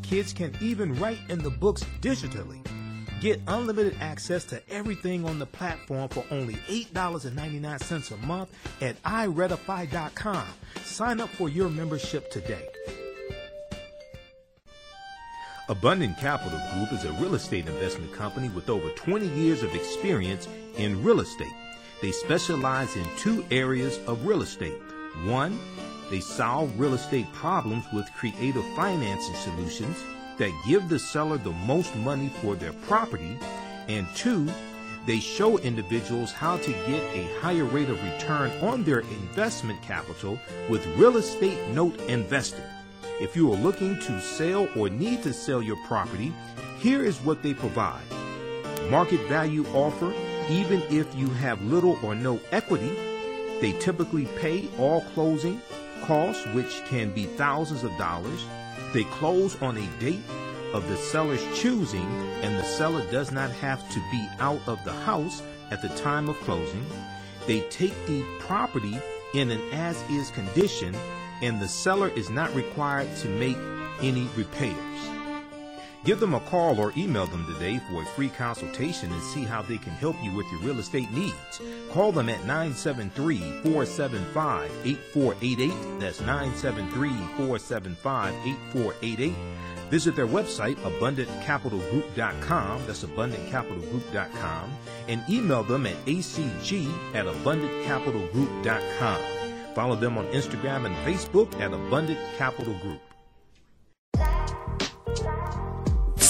Kids can even write in the books digitally. Get unlimited access to everything on the platform for only $8.99 a month at iRedify.com. Sign up for your membership today. Abundant Capital Group is a real estate investment company with over 20 years of experience in real estate. They specialize in two areas of real estate. One, they solve real estate problems with creative financing solutions that give the seller the most money for their property. And two, they show individuals how to get a higher rate of return on their investment capital with real estate note investing. If you are looking to sell or need to sell your property, here is what they provide. Market value offer, even if you have little or no equity. They typically pay all closing costs, which can be thousands of dollars. They close on a date of the seller's choosing, and the seller does not have to be out of the house at the time of closing. They take the property in an as is condition, and the seller is not required to make any repairs. Give them a call or email them today for a free consultation and see how they can help you with your real estate needs. Call them at 973-475-8488. That's 973-475-8488. Visit their website, abundantcapitalgroup.com. That's abundantcapitalgroup.com. And email them at acg at abundantcapitalgroup.com. Follow them on Instagram and Facebook at Abundant Capital Group.